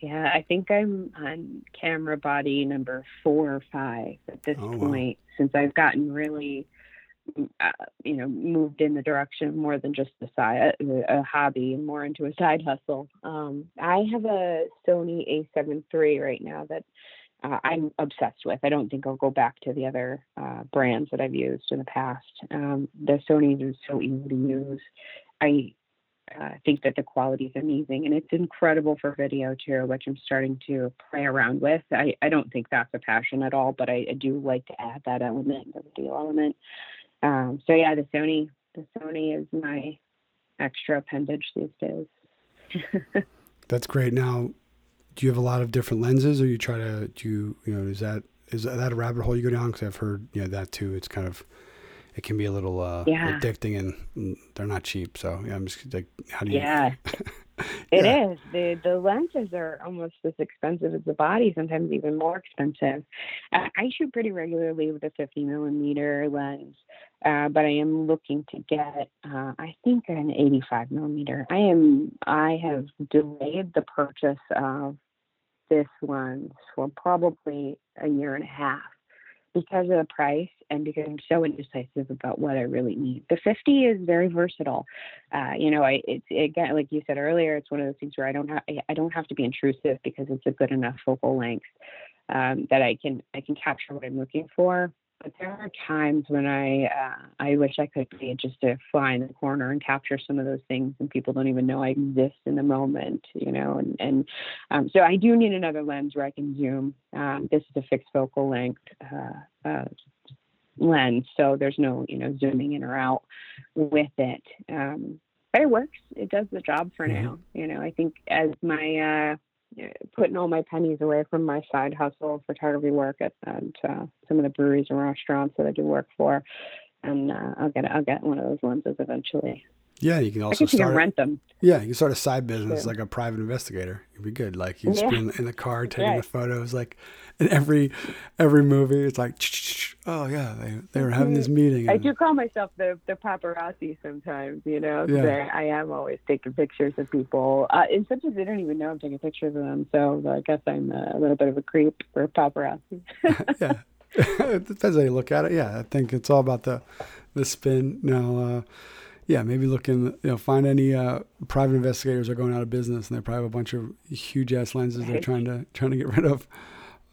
Yeah, I think I'm on camera body number four or five at this Oh, wow. point, since I've gotten really, uh, you know, moved in the direction of more than just a side, a hobby, and more into a side hustle. Um, I have a Sony A7 III right now that uh, I'm obsessed with. I don't think I'll go back to the other uh, brands that I've used in the past. Um, the Sony's are so easy to use. I uh, think that the quality is amazing and it's incredible for video too, which I'm starting to play around with. I, I don't think that's a passion at all, but I, I do like to add that element, the video element. Um, so yeah, the Sony, the Sony is my extra appendage these days. that's great. Now, do you have a lot of different lenses, or you try to do you, you know is that is that a rabbit hole you go down? Because I've heard you know that too. It's kind of it can be a little uh, yeah. addicting, and they're not cheap. So yeah, I'm just like, how do you? Yeah, it yeah. is. the The lenses are almost as expensive as the body, sometimes even more expensive. Uh, I shoot pretty regularly with a 50 millimeter lens, uh, but I am looking to get, uh, I think, an 85 millimeter. I am. I have delayed the purchase of this one for probably a year and a half because of the price and because I'm so indecisive about what I really need. The 50 is very versatile. Uh, you know, I it's again like you said earlier, it's one of those things where I don't have I don't have to be intrusive because it's a good enough focal length um, that I can I can capture what I'm looking for. But there are times when I uh, I wish I could be just to fly in the corner and capture some of those things, and people don't even know I exist in the moment, you know. And and um, so I do need another lens where I can zoom. Um, this is a fixed focal length uh, uh, lens, so there's no you know zooming in or out with it. Um, but it works. It does the job for mm-hmm. now. You know, I think as my uh, putting all my pennies away from my side hustle photography work at, uh, some of the breweries and restaurants that I do work for, and uh, I'll get I'll get one of those lenses eventually. Yeah, you can also start. You can rent them. Yeah, you can start a side business yeah. like a private investigator. You'd be good. Like you just yeah. be in the, in the, car taking the photos. Like in every every movie, it's like, oh yeah, they they were having this meeting. I do call myself the the paparazzi sometimes. You know, yeah. I, I am always taking pictures of people, uh, and sometimes they don't even know I'm taking pictures of them. So I guess I'm a little bit of a creep for paparazzi. yeah, it depends how you look at it. Yeah, I think it's all about the the spin. Now. Uh, yeah, maybe look in, you know, find any uh, private investigators are going out of business, and they probably have a bunch of huge ass lenses they're trying to trying to get rid of.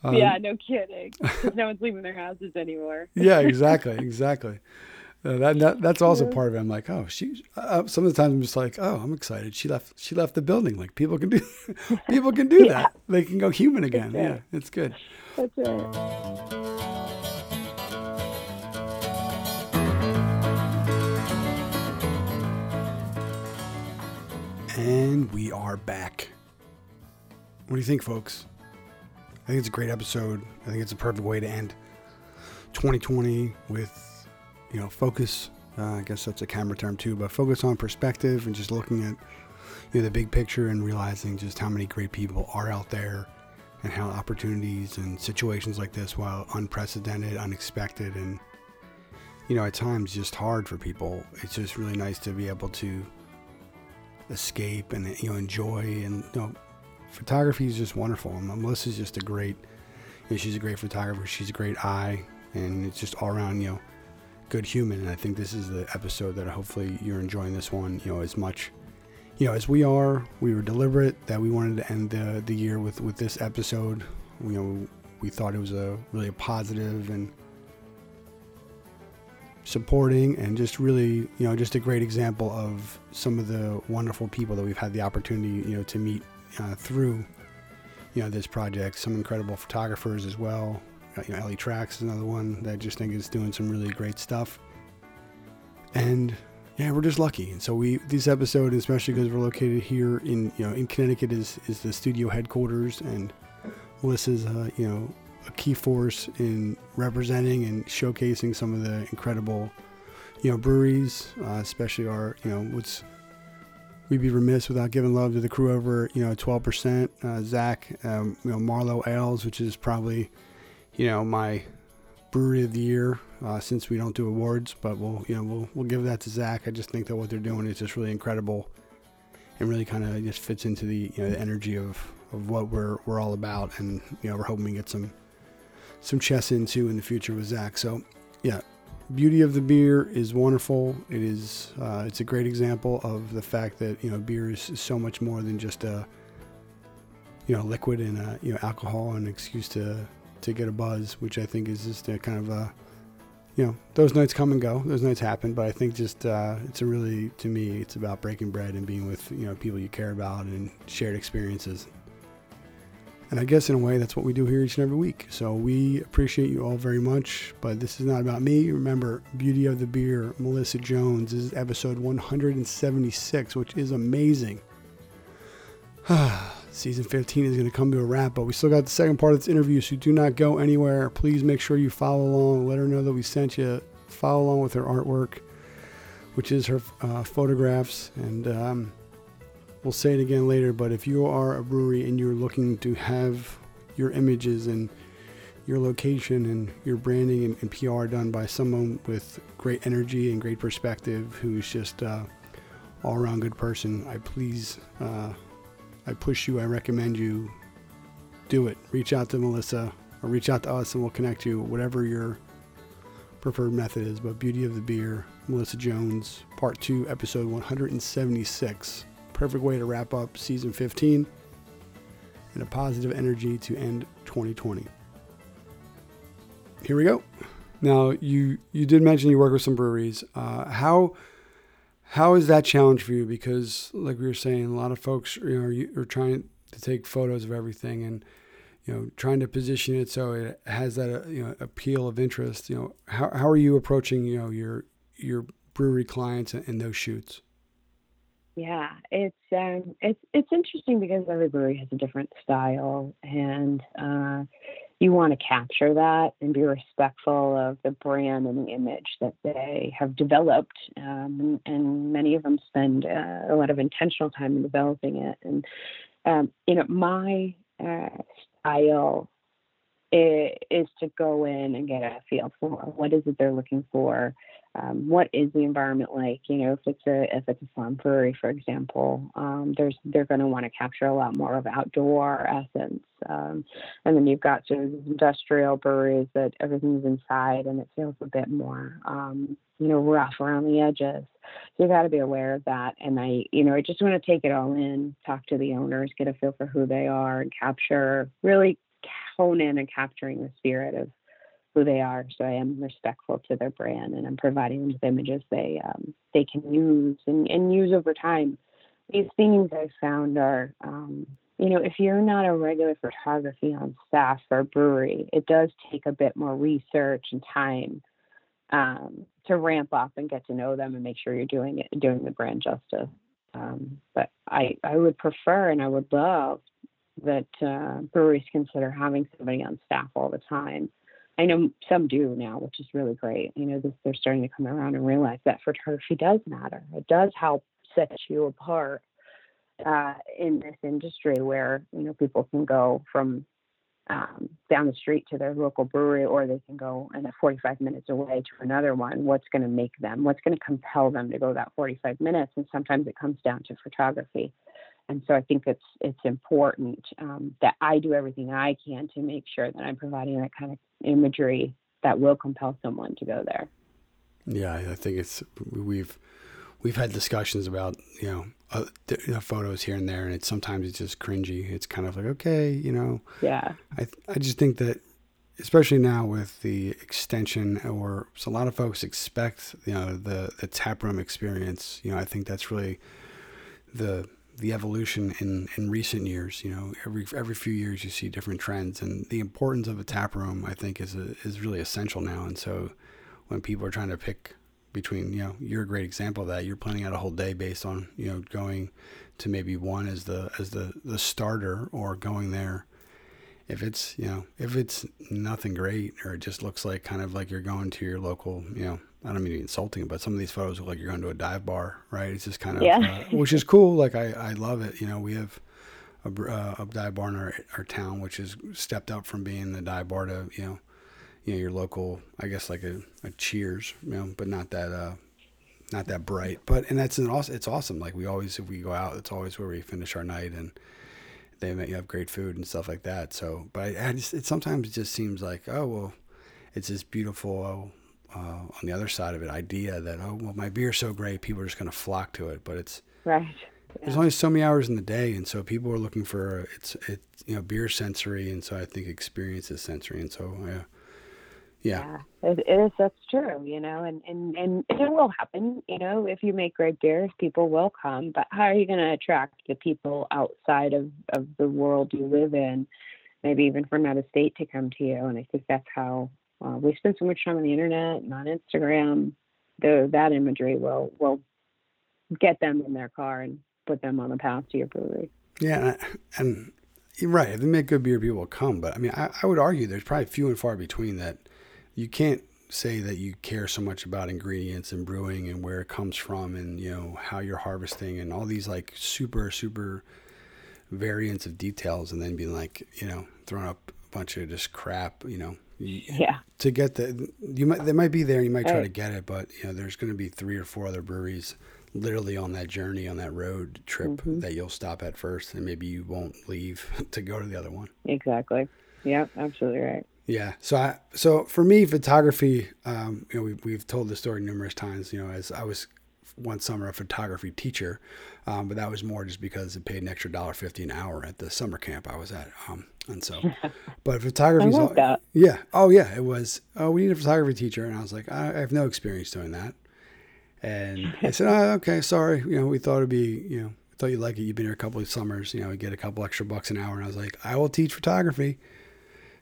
Um, yeah, no kidding. no one's leaving their houses anymore. yeah, exactly, exactly. Uh, that, that, that's also part of it. I'm like, oh, she. Uh, some of the times I'm just like, oh, I'm excited. She left. She left the building. Like people can do, people can do yeah. that. They can go human again. Yeah, it's good. That's right. And we are back. What do you think, folks? I think it's a great episode. I think it's a perfect way to end 2020 with, you know, focus. Uh, I guess that's a camera term too, but focus on perspective and just looking at, you know, the big picture and realizing just how many great people are out there and how opportunities and situations like this, while unprecedented, unexpected, and, you know, at times just hard for people, it's just really nice to be able to escape and you know enjoy. And you know photography is just wonderful. And melissa's just a great you know, she's a great photographer. She's a great eye. And it's just all around you know good human. And i think this is the episode that hopefully you're enjoying this one you know as much you know as we are. We were deliberate that we wanted to end the, the year with with this episode. You know we thought it was a really a positive and supporting and just really, you know, just a great example of some of the wonderful people that we've had the opportunity, you know, to meet uh, through, you know, this project. Some incredible photographers as well. Uh, you know, Ellie Trax is another one that I just think is doing some really great stuff. And yeah, we're just lucky. And so we this episode, especially because we're located here in you know in Connecticut, is is the studio headquarters, and Melissa's uh, you know a key force in representing and showcasing some of the incredible, you know, breweries, uh, especially our, you know, what's we'd be remiss without giving love to the crew over, you know, 12%. Uh, Zach, um, you know, Marlowe Ales, which is probably, you know, my brewery of the year uh, since we don't do awards, but we'll, you know, we'll, we'll give that to Zach. I just think that what they're doing is just really incredible and really kind of just fits into the, you know, the energy of, of what we're, we're all about. And, you know, we're hoping we get some, some chess into in the future with Zach. So, yeah, beauty of the beer is wonderful. It is uh, it's a great example of the fact that you know beer is so much more than just a you know liquid and a, you know alcohol and an excuse to to get a buzz, which I think is just a kind of a you know, those nights come and go. Those nights happen, but I think just uh, it's a really, to me, it's about breaking bread and being with you know people you care about and shared experiences. And I guess in a way, that's what we do here each and every week. So we appreciate you all very much. But this is not about me. Remember, Beauty of the Beer, Melissa Jones. This is episode 176, which is amazing. Season 15 is going to come to a wrap, but we still got the second part of this interview, so do not go anywhere. Please make sure you follow along. Let her know that we sent you. Follow along with her artwork, which is her uh, photographs. And um, we'll say it again later, but if you are a brewery and you're looking to have your images and your location and your branding and, and PR done by someone with great energy and great perspective who's just uh, all around good person, I please. Uh, I push you, I recommend you do it. Reach out to Melissa or reach out to us and we'll connect you, whatever your preferred method is. But Beauty of the Beer, Melissa Jones, Part 2, Episode 176. Perfect way to wrap up Season 15 and a positive energy to end 2020. Here we go. Now, you, you did mention you work with some breweries. Uh, how how is that challenge for you? Because, like we were saying, a lot of folks you know, are trying to take photos of everything and you know trying to position it so it has that uh, you know appeal of interest. You know, how how are you approaching you know your your brewery clients and those shoots? Yeah, it's um, it's it's interesting because every brewery has a different style, and uh, you want to capture that and be respectful of the brand and the image that they have developed. Um, and, many of them spend uh, a lot of intentional time in developing it. And, um, you know, my uh, style is, is, to go in and get a feel for what is it they're looking for um, what is the environment like? You know, if it's a if it's a farm brewery, for example, um, there's they're going to want to capture a lot more of outdoor essence. Um, and then you've got sort of industrial breweries that everything's inside and it feels a bit more, um, you know, rough around the edges. So you've got to be aware of that. And I, you know, I just want to take it all in, talk to the owners, get a feel for who they are, and capture really hone in and capturing the spirit of who they are. So I am respectful to their brand, and I'm providing them with images they um, they can use and, and use over time. These things I've found are, um, you know, if you're not a regular photography on staff for a brewery, it does take a bit more research and time um, to ramp up and get to know them and make sure you're doing it, doing the brand justice. Um, but I, I would prefer and I would love that uh, breweries consider having somebody on staff all the time I know some do now, which is really great. You know, they're starting to come around and realize that photography does matter. It does help set you apart uh, in this industry where you know people can go from um, down the street to their local brewery, or they can go and 45 minutes away to another one. What's going to make them? What's going to compel them to go that 45 minutes? And sometimes it comes down to photography and so I think it's it's important um, that I do everything I can to make sure that I'm providing that kind of imagery that will compel someone to go there. Yeah, I think it's we've we've had discussions about you know, uh, you know photos here and there, and it's sometimes it's just cringy. It's kind of like okay, you know. Yeah. I I just think that especially now with the extension or so a lot of folks expect you know the the tap room experience you know i think that's really the the evolution in, in recent years. You know, every every few years you see different trends, and the importance of a tap room, I think, is a, is really essential now. And so, when people are trying to pick between, you know, you're a great example of that. You're planning out a whole day based on you know going to maybe one as the as the the starter, or going there. If it's you know if it's nothing great, or it just looks like kind of like you're going to your local you know I don't mean to be insulting, but some of these photos look like you're going to a dive bar, right? It's just kind of, yeah. uh, which is cool. Like I, I love it. You know, we have a, uh, a dive bar in our, our town, which has stepped up from being the dive bar to, you know, you know, your local, I guess like a, a Cheers, you know, but not that, uh, not that bright. But and that's an awesome. It's awesome. Like we always, if we go out, it's always where we finish our night, and they you have great food and stuff like that. So, but I, I just, it sometimes just seems like, oh well, it's this beautiful uh, on the other side of it idea that oh well my beer's so great people are just going to flock to it but it's right yeah. there's only so many hours in the day and so people are looking for it's it you know beer sensory and so i think experience is sensory and so Yeah, yeah it, it is. That's true. You know, and and and it will happen. You know, if you make great beers, people will come. But how are you going to attract the people outside of of the world you live in? Maybe even from out of state to come to you. And I think that's how uh, we spend so much time on the internet and on Instagram. The that imagery will will get them in their car and put them on the path to your brewery. Yeah, and, and right, if they make good beer, people will come. But I mean, I, I would argue there's probably few and far between that. You can't say that you care so much about ingredients and brewing and where it comes from and you know how you're harvesting and all these like super super variants of details and then being like you know throwing up a bunch of just crap you know yeah. To get the you might they might be there you might try right. to get it but you know there's going to be three or four other breweries literally on that journey on that road trip mm-hmm. that you'll stop at first and maybe you won't leave to go to the other one. Exactly. Yeah absolutely right. Yeah. So i so for me photography um, you know we, we've told the story numerous times you know as i was one summer a photography teacher um, but that was more just because it paid an extra dollar fifty an hour at the summer camp i was at um, and so but photography yeah oh yeah it was oh we need a photography teacher and i was like I, I have no experience doing that and I said, oh, okay, sorry. You know, we thought it'd be, you know, I thought you'd like it. You've been here a couple of summers, you know, we get a couple extra bucks an hour. And I was like, I will teach photography.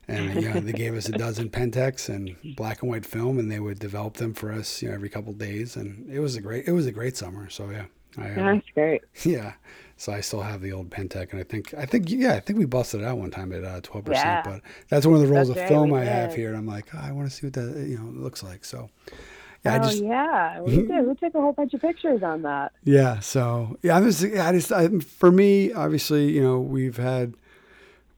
And, you know, they gave us a dozen Pentax and black and white film and they would develop them for us, you know, every couple of days. And it was a great, it was a great summer. So yeah. I, uh, That's great. Yeah. So I still have the old Pentax, and I think I think yeah, I think we busted it out one time at uh, twelve uh, percent. But that's one of the rolls that's of right, film I did. have here, and I'm like, oh, I want to see what that you know looks like. So yeah, oh just, yeah, we did. We took a whole bunch of pictures on that. Yeah. So yeah, I'm just, I just, I, for me, obviously, you know, we've had,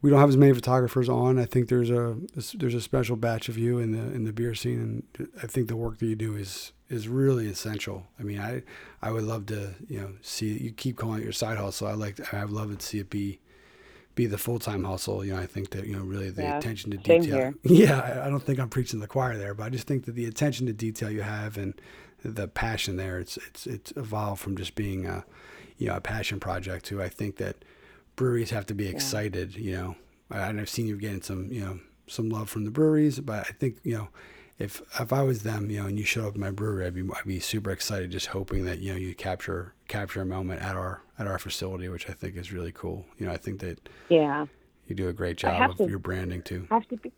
we don't have as many photographers on. I think there's a there's a special batch of you in the in the beer scene, and I think the work that you do is is really essential. I mean, I I would love to you know see you keep calling it your side hustle. I like I would love to see it be be the full time hustle. You know, I think that you know really the yeah, attention to detail. Yeah, I don't think I'm preaching the choir there, but I just think that the attention to detail you have and the passion there, it's it's it's evolved from just being a you know a passion project to I think that breweries have to be excited. Yeah. You know, and I've seen you getting some you know some love from the breweries, but I think you know if if I was them, you know, and you showed up at my brewery, I'd be I'd be super excited, just hoping that you know you capture capture a moment at our at our facility, which I think is really cool. You know, I think that yeah, you do a great job of to, your branding too. I have to be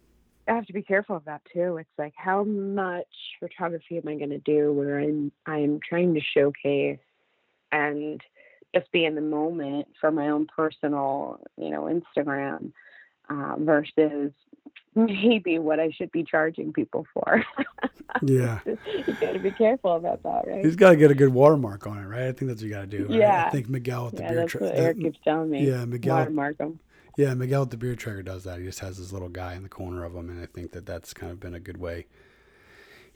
I have to be careful of that too. It's like how much photography am I going to do where I'm I'm trying to showcase and just be in the moment for my own personal, you know, Instagram uh, versus maybe what I should be charging people for. yeah. You got to be careful about that, right? He's got to get a good watermark on it, right? I think that's what you got to do. Right? Yeah. I think Miguel with the yeah, beer that's what Eric keeps telling me. Yeah, Miguel. Watermark them. Yeah, Miguel with the beer tracker does that. He just has this little guy in the corner of him, and I think that that's kind of been a good way.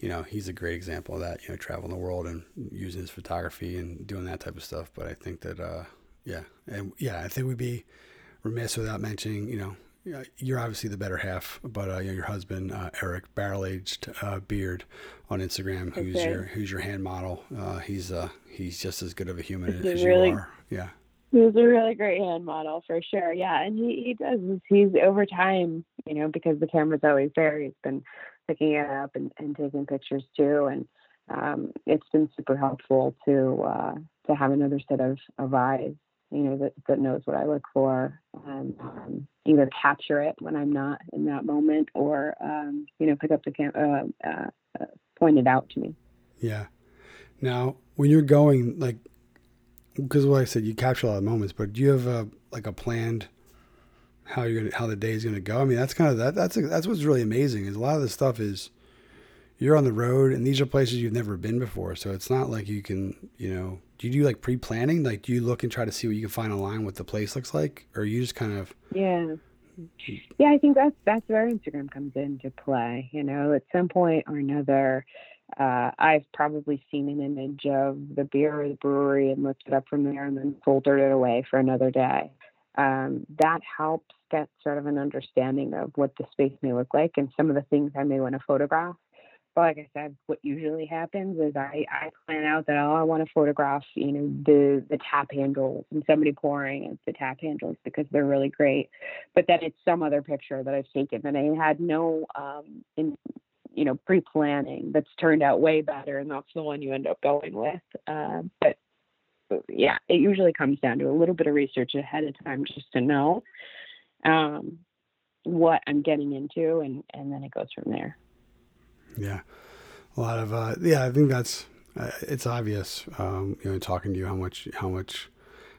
You know, he's a great example of that. You know, traveling the world and using his photography and doing that type of stuff. But I think that, uh, yeah, and yeah, I think we'd be remiss without mentioning, you know, you're obviously the better half, but uh, your husband uh, Eric, barrel aged uh, beard on Instagram, who's okay. your who's your hand model. Uh, he's uh, he's just as good of a human he's as really, you are. Yeah, he's a really great hand model for sure. Yeah, and he, he does. He's over time, you know, because the camera's always there. He's been picking it up and, and taking pictures too, and um, it's been super helpful to uh, to have another set of, of eyes you know, that, that knows what I look for and um, either capture it when I'm not in that moment or, um, you know, pick up the camera, uh, uh, uh, point it out to me. Yeah. Now, when you're going, like, because like I said, you capture a lot of moments, but do you have a, like a planned how you're gonna, how the day is going to go? I mean, that's kind of, that, that's, that's what's really amazing is a lot of this stuff is, you're on the road and these are places you've never been before. So it's not like you can, you know, do you do like pre-planning? Like, do you look and try to see what you can find online, what the place looks like, or you just kind of? Yeah, yeah. I think that's that's where Instagram comes into play. You know, at some point or another, uh, I've probably seen an image of the beer or the brewery and looked it up from there, and then foldered it away for another day. Um, that helps get sort of an understanding of what the space may look like and some of the things I may want to photograph. But like I said, what usually happens is I, I plan out that oh, I want to photograph, you know, the the tap handles and somebody pouring at the tap handles because they're really great. But then it's some other picture that I've taken that I had no um in you know pre-planning that's turned out way better, and that's the one you end up going with. Uh, but yeah, it usually comes down to a little bit of research ahead of time just to know um, what I'm getting into, and and then it goes from there. Yeah, a lot of uh, yeah. I think that's uh, it's obvious. Um, you know, talking to you how much how much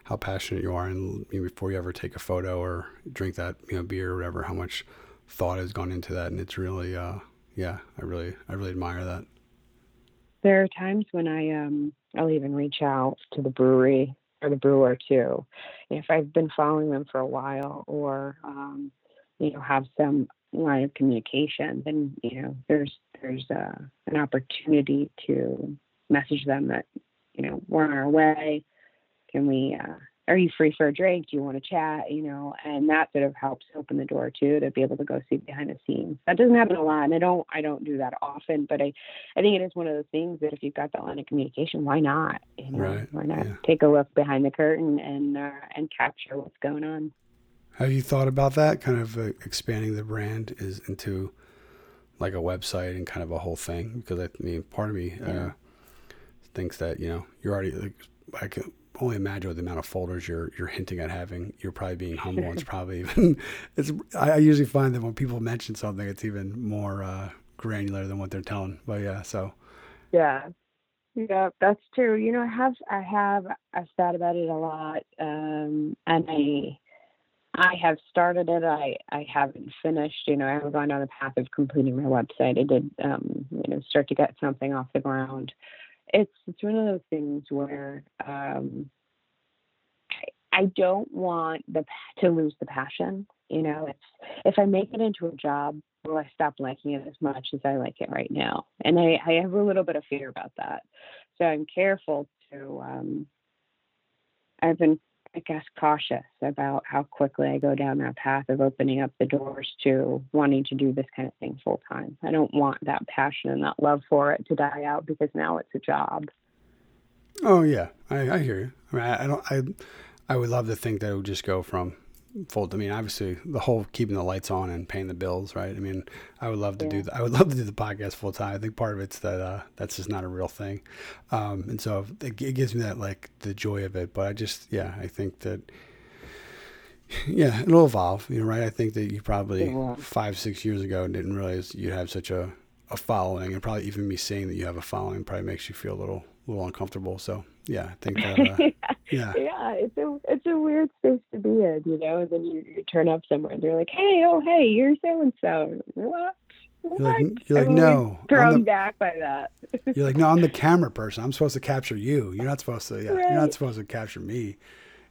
how passionate you are, and before you ever take a photo or drink that you know beer or whatever, how much thought has gone into that, and it's really uh, yeah. I really I really admire that. There are times when I um I'll even reach out to the brewery or the brewer too, if I've been following them for a while or um, you know have some line of communication, then you know there's there's uh, an opportunity to message them that you know we're on our way. Can we uh, are you free for a drink? Do you want to chat? You know, and that sort of helps open the door too to be able to go see behind the scenes. That doesn't happen a lot, and I don't I don't do that often, but I I think it is one of those things that if you've got that line of communication, why not? You know, right. why not yeah. take a look behind the curtain and uh, and capture what's going on? Have you thought about that? Kind of uh, expanding the brand is into like a website and kind of a whole thing because I mean, part of me uh, yeah. uh, thinks that you know you're already like I can only imagine with the amount of folders you're you're hinting at having. You're probably being humble. it's probably even. It's. I, usually find that when people mention something, it's even more uh, granular than what they're telling. But yeah, so. Yeah, yeah, that's true. You know, I have I have I've thought about it a lot, um, and I I have started it. I I haven't finished. You know, I haven't gone down the path of completing my website. I did, um, you know, start to get something off the ground it's it's one of those things where um, I, don't want the to lose the passion. You know, it's if I make it into a job, will I stop liking it as much as I like it right now? And I, I have a little bit of fear about that. So I'm careful to. Um, I've been I guess, cautious about how quickly I go down that path of opening up the doors to wanting to do this kind of thing full time. I don't want that passion and that love for it to die out because now it's a job. Oh yeah, I, I hear you. I mean, I, I don't. I I would love to think that it would just go from full. I mean, obviously, the whole keeping the lights on and paying the bills, right? I mean, I would love to yeah. do. The, I would love to do the podcast full time. I think part of it's that uh, that's just not a real thing, um, and so it, it, gives me that like the joy of it. But I just, yeah, I think that. Yeah, it'll evolve. You know, right? I think that you probably five, six years ago didn't realize you'd have such a, a following, and probably even me saying that you have a following probably makes you feel a little, a little uncomfortable. So yeah, I think that. Uh, yeah. yeah, it's a it's a weird space to be in, you know. And then you, you turn up somewhere and they're like, "Hey, oh hey, you're so and so." What? You're like, you're like no. Thrown the, back by that. you're like, no, I'm the camera person. I'm supposed to capture you. You're not supposed to. Yeah, right. you're not supposed to capture me.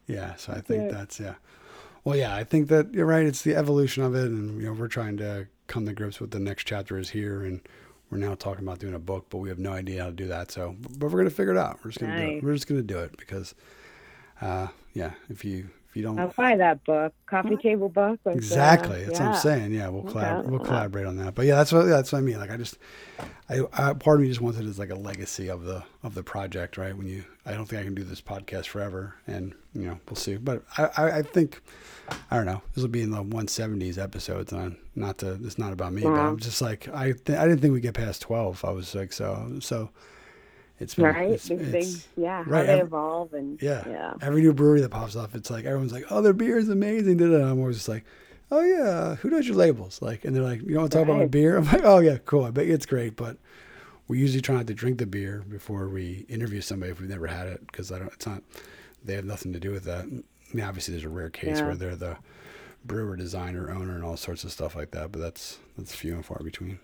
Yeah. So I think that's yeah. Well, yeah, I think that you're right. It's the evolution of it, and you know, we're trying to come to grips with the next chapter is here, and we're now talking about doing a book, but we have no idea how to do that. So, but we're gonna figure it out. We're just gonna nice. do it. We're just gonna do it because, uh, yeah, if you if you don't, I'll buy that book, coffee table book. With, exactly, uh, that's yeah. what I'm saying. Yeah, we'll collab- we'll collaborate on that. But yeah, that's what that's what I mean. Like I just, I, I part of me just wants it as like a legacy of the of the project, right? When you, I don't think I can do this podcast forever, and you know, we'll see. But I, I, I think I don't know. This will be in the 170s episodes, and I'm not to. It's not about me, but I'm just like I. Th- I didn't think we'd get past 12. I was like so so. It's been, right. It's, These things, yeah, right. how they every, evolve and yeah. yeah. Every new brewery that pops up, it's like everyone's like, "Oh, their beer is amazing." And I'm always just like, "Oh yeah, who does your labels?" Like, and they're like, "You don't want to talk right. about my beer?" I'm like, "Oh yeah, cool. I bet it's great." But we usually try not to drink the beer before we interview somebody if we've never had it because I don't. It's not. They have nothing to do with that. I mean, obviously, there's a rare case yeah. where they're the brewer, designer, owner, and all sorts of stuff like that. But that's that's few and far between.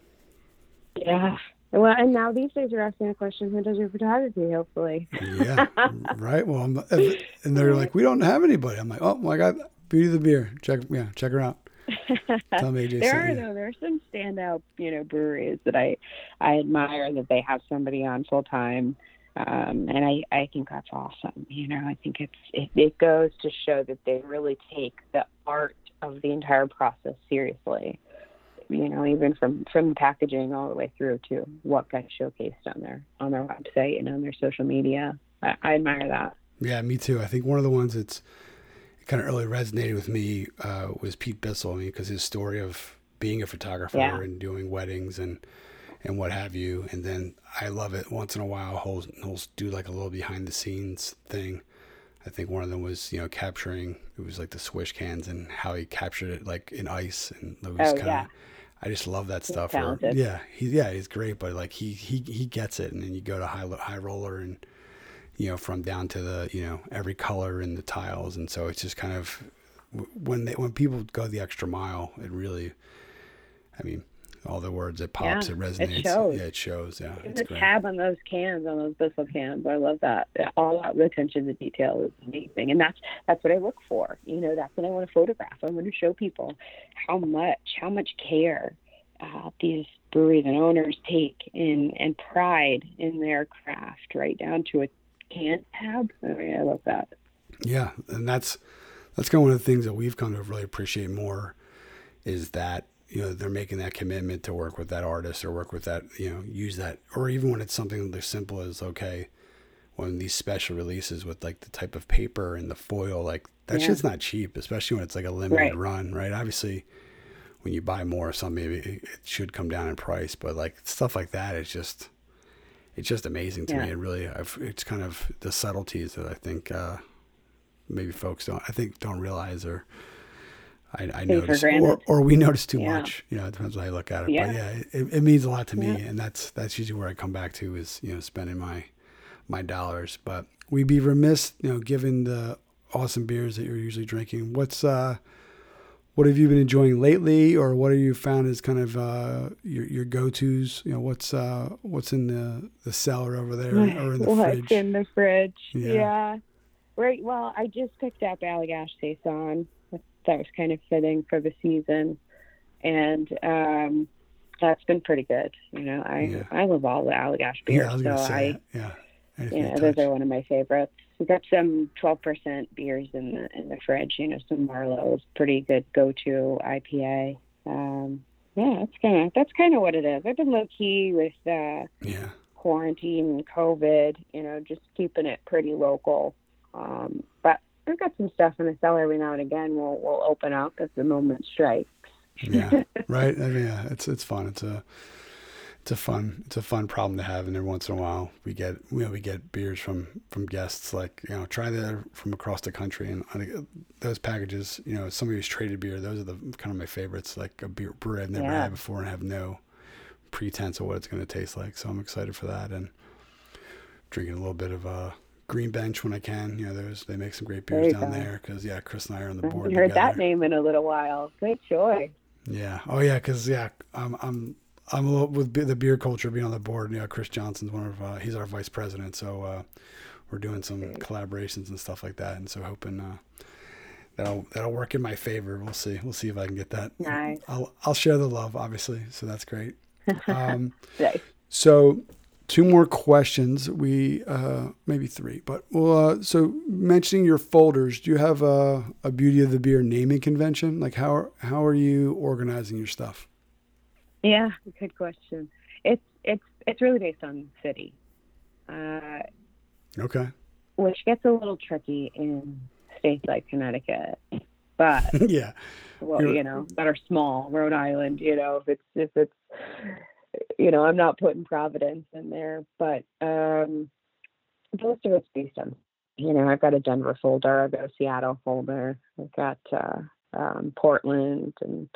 Yeah. Well, and now these days you're asking a question: Who does your photography? Hopefully. yeah. Right. Well, I'm, and they're like, we don't have anybody. I'm like, oh my god, beauty of the beer. Check, yeah, check her out. Tell me, there are though. There are some standout, you know, breweries that I I admire that they have somebody on full time um, and I, I think that's awesome. You know, I think it's it, it goes to show that they really take the art of the entire process seriously. You know, even from from packaging all the way through to what gets showcased on their on their website and on their social media. I, I admire that. Yeah, me too. I think one of the ones that's kind of really resonated with me uh, was Pete Bissell. I mean, because his story of being a photographer yeah. and doing weddings and and what have you. And then I love it once in a while. He'll he'll do like a little behind the scenes thing. I think one of them was you know capturing it was like the swish cans and how he captured it like in ice and it was Oh, kind of. yeah. I just love that He's stuff. Or, yeah, he yeah he's great, but like he he he gets it, and then you go to high high roller and you know from down to the you know every color in the tiles, and so it's just kind of when they when people go the extra mile, it really, I mean, all the words it pops, Yeah, it it resonates. shows. Yeah, it shows. Yeah, it's the great. tab on those cans, on those Bissell cans, I love that. All that attention to detail is amazing, and that's that's what I look for. You know, that's what I want to photograph. I want to show people how much how much care uh, these breweries and owners take in and pride in their craft, right down to a can tab. I mean, I love that. Yeah, and that's that's kind of one of the things that we've come to really appreciate more is that you know they're making that commitment to work with that artist or work with that you know use that or even when it's something as simple as okay when these special releases with like the type of paper and the foil like that Yeah. shit's not cheap especially when it's like a limited Right. run right obviously when you buy more of something maybe it should come down in price but like stuff like that is just it's just amazing to me Yeah. it really I've, it's kind of the subtleties that i think uh maybe folks don't I think don't realize or I, I notice or, or we notice too Yeah. much. You know, it depends on how you look at it. Yeah. But yeah, it, it means a lot to me Yeah. and that's that's usually where I come back to is, you know, spending my my dollars. But we'd be remiss, you know, given the awesome beers that you're usually drinking. What's uh what have you been enjoying lately or what have you found as kind of uh your your go tos? You know, what's uh what's in the the cellar over there or in the What's fridge? in the fridge? Yeah. Yeah. Right. Well, I just picked up Allagash Saison. That was kind of fitting for the season, and um, that's been pretty good. You know, I Yeah. I love all the Allagash beers, yeah, I so I yeah. Anything you those are one of my favorites. We've got some 12% beers in the in the fridge. You know, some Marlowe's pretty good go-to IPA. Um, yeah, that's kind of that's kind of what it is. I've been low key with. Uh, yeah. quarantine and COVID, you know, just keeping it pretty local. Um, but we've got some stuff in the cellar every now and again. We'll we'll open up if the moment strikes. yeah right I mean, yeah it's it's fun it's a it's a fun it's a fun problem to have and every once in a while we get you know we get beers from from guests like you know try that from across the country and think those packages you know somebody who's traded beer those are the kind of my favorites like a beer brew I've never Yeah. had before and have no pretense of what it's going to taste like so I'm excited for that and drinking a little bit of uh Green Bench when I can. You know, there's they make some great beers you down go. there because yeah, Chris and I are on the I board. heard that name in a little while. Good choice. Yeah. Oh yeah, because yeah, I'm I'm I'm a little with the beer culture being on the board. You know, Chris Johnson's one of uh, he's our vice president, so uh, we're doing some collaborations and stuff like that, and so hoping uh, that'll that'll work in my favor. We'll see. We'll see if I can get that. Nice. I'll I'll share the love, obviously. So that's great. Um, Nice. so two more questions. We uh, maybe three, but well. Uh, so mentioning your folders, do you have a, a beauty of the beer naming convention? Like how are, how are you organizing your stuff? Yeah, good question. It's it's it's really based on city, uh, Okay. which gets a little tricky in states like Connecticut. But yeah. well, You're- you know, that are small, Rhode Island, you know, if it's if it's you know, I'm not putting Providence in there, but um most of it's on you know, I've got a Denver folder, I've got a Seattle folder, I've got uh um Portland and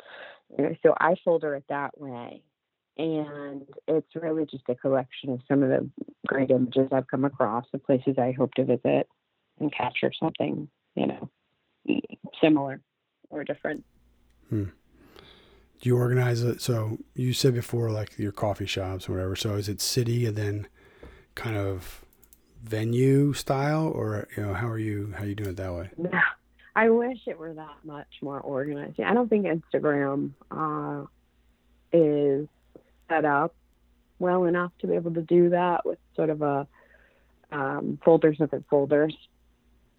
you know, so I folder it that way. And it's really just a collection of some of the great images I've come across of places I hope to visit and capture something, you know, similar or different. Do you organize it? So you said before, like your coffee shops or whatever. So is it city and then kind of venue style, or you know, how are you how are you doing it that way? Yeah, I wish it were that much more organized. I don't think Instagram uh, is set up well enough to be able to do that with sort of a um, folders within folders.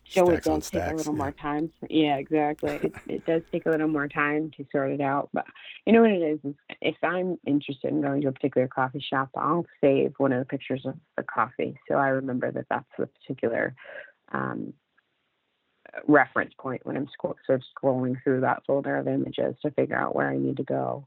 So it does take a little yeah. more time. Yeah, exactly. it, it does take a little more time to sort it out. But you know what it is? is if I'm interested in going to a particular coffee shop, I'll save one of the pictures of the coffee, so I remember that that's the particular um, reference point when I'm sort of scrolling through that folder of images to figure out where I need to go.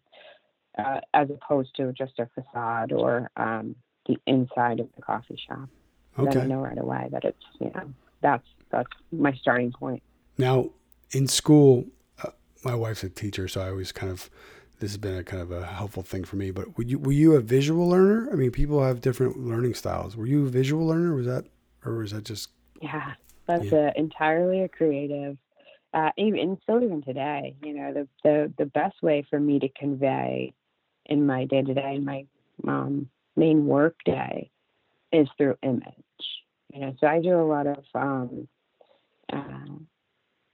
uh, as opposed to just a facade or um, the inside of the coffee shop. Okay. Then I know right away that it's you know that's that's my starting point. Now, in school, uh, my wife's a teacher, so I always kind of this has been a kind of a helpful thing for me. But were you were you a visual learner? I mean, people have different learning styles. Were you a visual learner? Was that or was that just Yeah, that's Yeah. A, entirely a creative. Uh, even and still even today, you know, the the the best way for me to convey in my day to day, in my um, main work day, is through image. You know, so I do a lot of um, uh,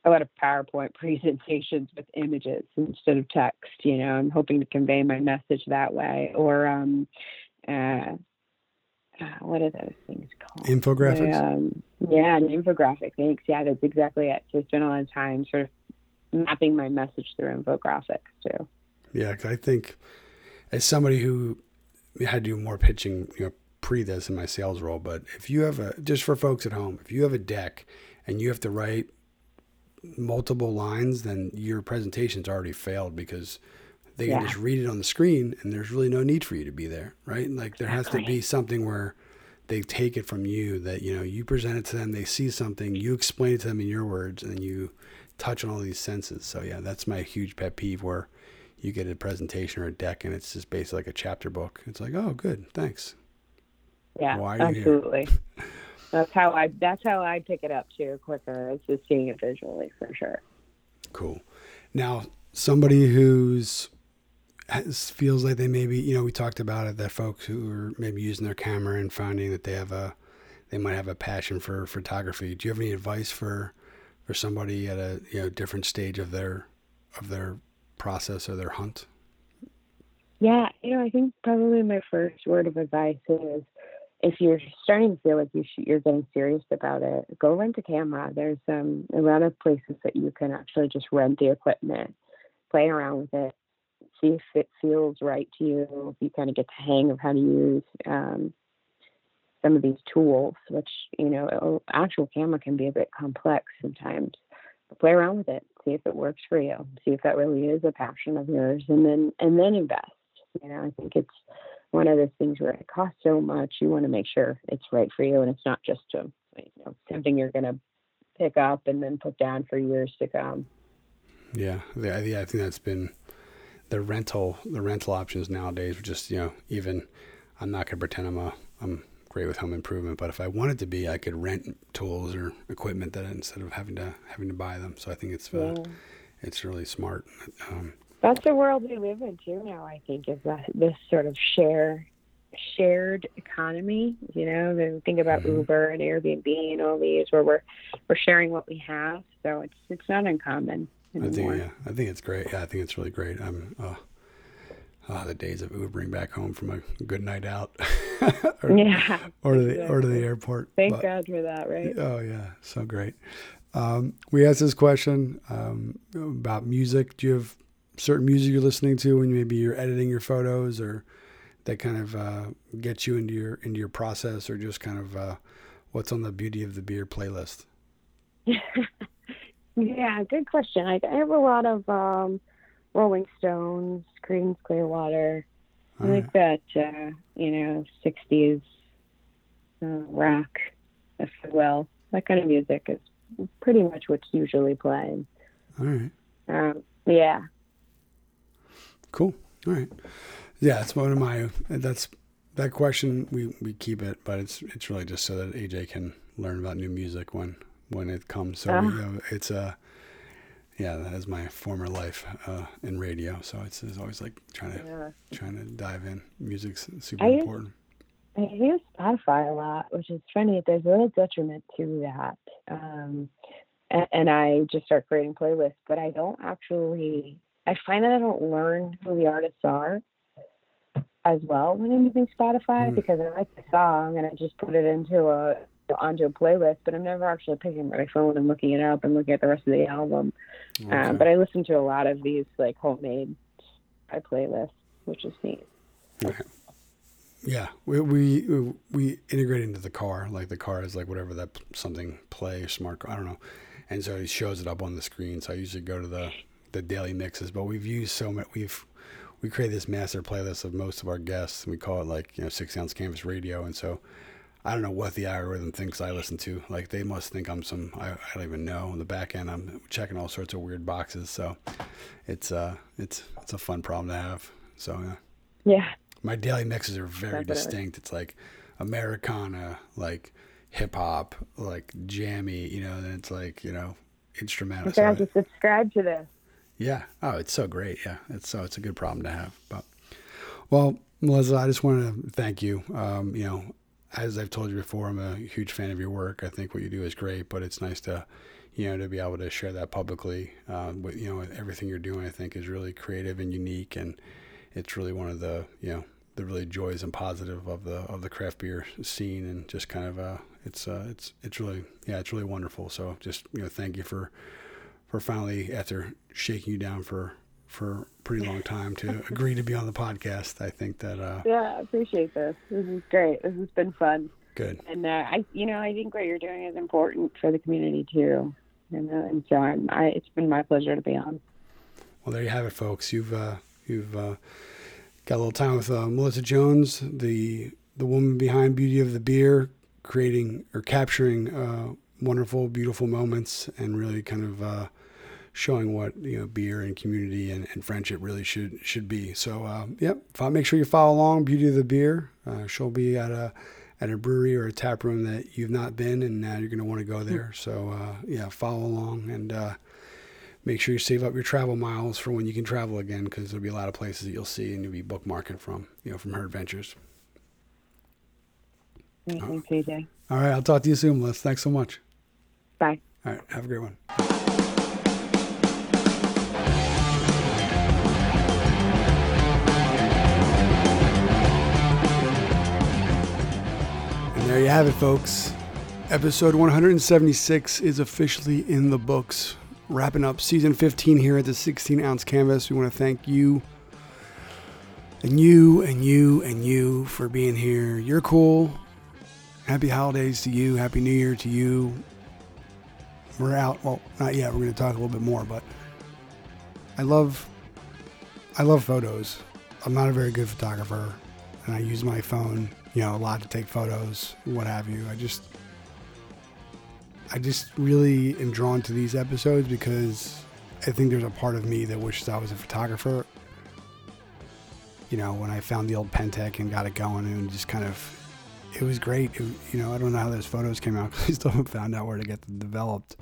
a lot of PowerPoint presentations with images instead of text. You know, I'm hoping to convey my message that way, or um, uh, uh, what are those things called? infographics? Um, yeah, an infographic. Thanks. Yeah, that's exactly it. So I spend a lot of time sort of mapping my message through infographics too. Yeah, 'cause I think as somebody who had to do more pitching, you know, pre this in my sales role, but if you have a just for folks at home, if you have a deck and you have to write multiple lines, then your presentation's already failed because they can just read it on the screen and there's really no need for you to be there, right? Like there has to be something where they take it from you that you know you present it to them, they see something, you explain it to them in your words, and you touch on all these senses. So yeah, that's my huge pet peeve where you get a presentation or a deck and it's just basically like a chapter book. It's like, oh, good, thanks. Yeah, Why are you here? that's how I that's how I pick it up too quicker. Is just seeing it visually for sure. Cool. Now, somebody who's has, feels like they maybe, you know, we talked about it that folks who are maybe using their camera and finding that they have a, they might have a passion for photography. Do you have any advice for, for somebody at a you know different stage of their, of their process or their hunt? Yeah, you know, I think probably my first word of advice is if you're starting to feel like you you're getting serious about it, go rent a camera. There's um, a lot of places that you can actually just rent the equipment, play around with it, see if it feels right to you, if you kind of get the hang of how to use um, some of these tools, which, you know, actual camera can be a bit complex sometimes. But play around with it, see if it works for you, see if that really is a passion of yours, and then and then invest. You know, I think it's one of those things where it costs so much. You want to make sure it's right for you, and it's not just you know, something you're going to pick up and then put down for years to come. Yeah, yeah, yeah. I think that's been the rental, the rental options nowadays. Are just you know, even I'm not gonna pretend I'm a I'm great with home improvement, but if I wanted to be, I could rent tools or equipment that instead of having to having to buy them. So I think it's uh, Yeah. it's really smart. Um, That's the world we live in too now. I think is that this sort of share shared economy. You know, the, think about Mhm. Uber and Airbnb and all these where we're we're sharing what we have. So it's it's not uncommon Anymore. I think yeah, I think it's great. Yeah, I think it's really great. I'm uh, uh, the days of Ubering back home from a good night out, or, Yeah. or to the or to the airport. Thank But- God for that, right? Oh yeah, so great. Um, we asked this question um, about music. Do you have certain music you're listening to when maybe you're editing your photos, or that kind of uh, gets you into your into your process, or just kind of uh, what's on the Beauty of the Beer playlist? Yeah, good question. I, I have a lot of um, Rolling Stones, Creedence Clearwater. I All like that, uh, you know, 60s uh, rock, if you will. That kind of music is pretty much what's usually playing. All right, Um, yeah. Cool. All right, yeah, it's one of my. That's that question. We we keep it, but it's it's really just so that AJ can learn about new music when when it comes. So we, uh, it's a. yeah, that is my former life uh, in radio. So it's, it's always like trying to yeah. trying to dive in. Music's super I use- important. I use Spotify a lot, which is funny. There's a little detriment to that. Um, and, and I just start creating playlists, but I don't actually, I find that I don't learn who the artists are as well when I'm using Spotify Hmm. because I like the song and I just put it into a, onto a playlist, but I'm never actually picking up my phone and looking it up and looking at the rest of the album. Okay. Um, but I listen to a lot of these like homemade by playlists, which is neat. Okay. yeah, we, we we integrate into the car. Like the car is like whatever that something play smart. car, I don't know, and so it shows it up on the screen. So I usually go to the the daily mixes. But we've used so much. We've we create this master playlist of most of our guests. And we call it like you know six ounce canvas radio, and so I don't know what the algorithm thinks I listen to. Like they must think I'm some I, I don't even know. On the back end, I'm checking all sorts of weird boxes. So it's uh it's it's a fun problem to have. So yeah. Yeah. My daily mixes are very Definitely. distinct. It's like Americana, like hip hop, like jammy. You know, and it's like you know instrumental. So gonna have to subscribe to this. Yeah. Oh, it's so great. Yeah. It's so it's a good problem to have. But well, Melissa, I just want to thank you. Um, you know, as I've told you before, I'm a huge fan of your work. I think what you do is great, but it's nice to, you know, to be able to share that publicly. Um, with you know, everything you're doing, I think is really creative and unique, and it's really one of the you know the really joys and positive of the of the craft beer scene, and just kind of uh, it's uh, it's it's really yeah, it's really wonderful. So just you know, thank you for for finally after shaking you down for for a pretty long time to agree to be on the podcast. I think that uh, Yeah, I appreciate this. This is great. This has been fun. good. And uh, I, you know, I think what you're doing is important for the community too. You know, and so I'm, I, it's been my pleasure to be on. Well, there you have it, folks. You've uh, you've uh, got a little time with uh, Melissa Jones, the the woman behind Beauty of the Beer, creating or capturing uh, wonderful, beautiful moments, and really kind of uh, showing what you know beer and community and, and friendship really should should be. So, uh, yep, fo- make sure you follow along Beauty of the Beer. Uh, she'll be at a at a brewery or a tap room that you've not been, and now you're going to want to go there. So, uh, yeah, follow along and. Uh, make sure you save up your travel miles for when you can travel again because there'll be a lot of places that you'll see and you'll be bookmarking from you know from her adventures Thanks, AJ. all right i'll talk to you soon Melissa. thanks so much Bye. all right have a great one there you have it folks. Episode 176 is officially in the books. Wrapping up season 15 here at the 16 ounce canvas we want to thank you and you and you and you for being here. You're cool. Happy holidays to you. Happy new year to you. We're out well not yet. We're going to talk a little bit more but i love i love photos. I'm not a very good photographer and i use my phone you know a lot to take photos what have you i just i just really am drawn to these episodes because i think there's a part of me that wishes i was a photographer you know when i found the old Pentax and got it going and just kind of it was great. It, you know, I don't know how those photos came out because I still haven't found out where to get them developed.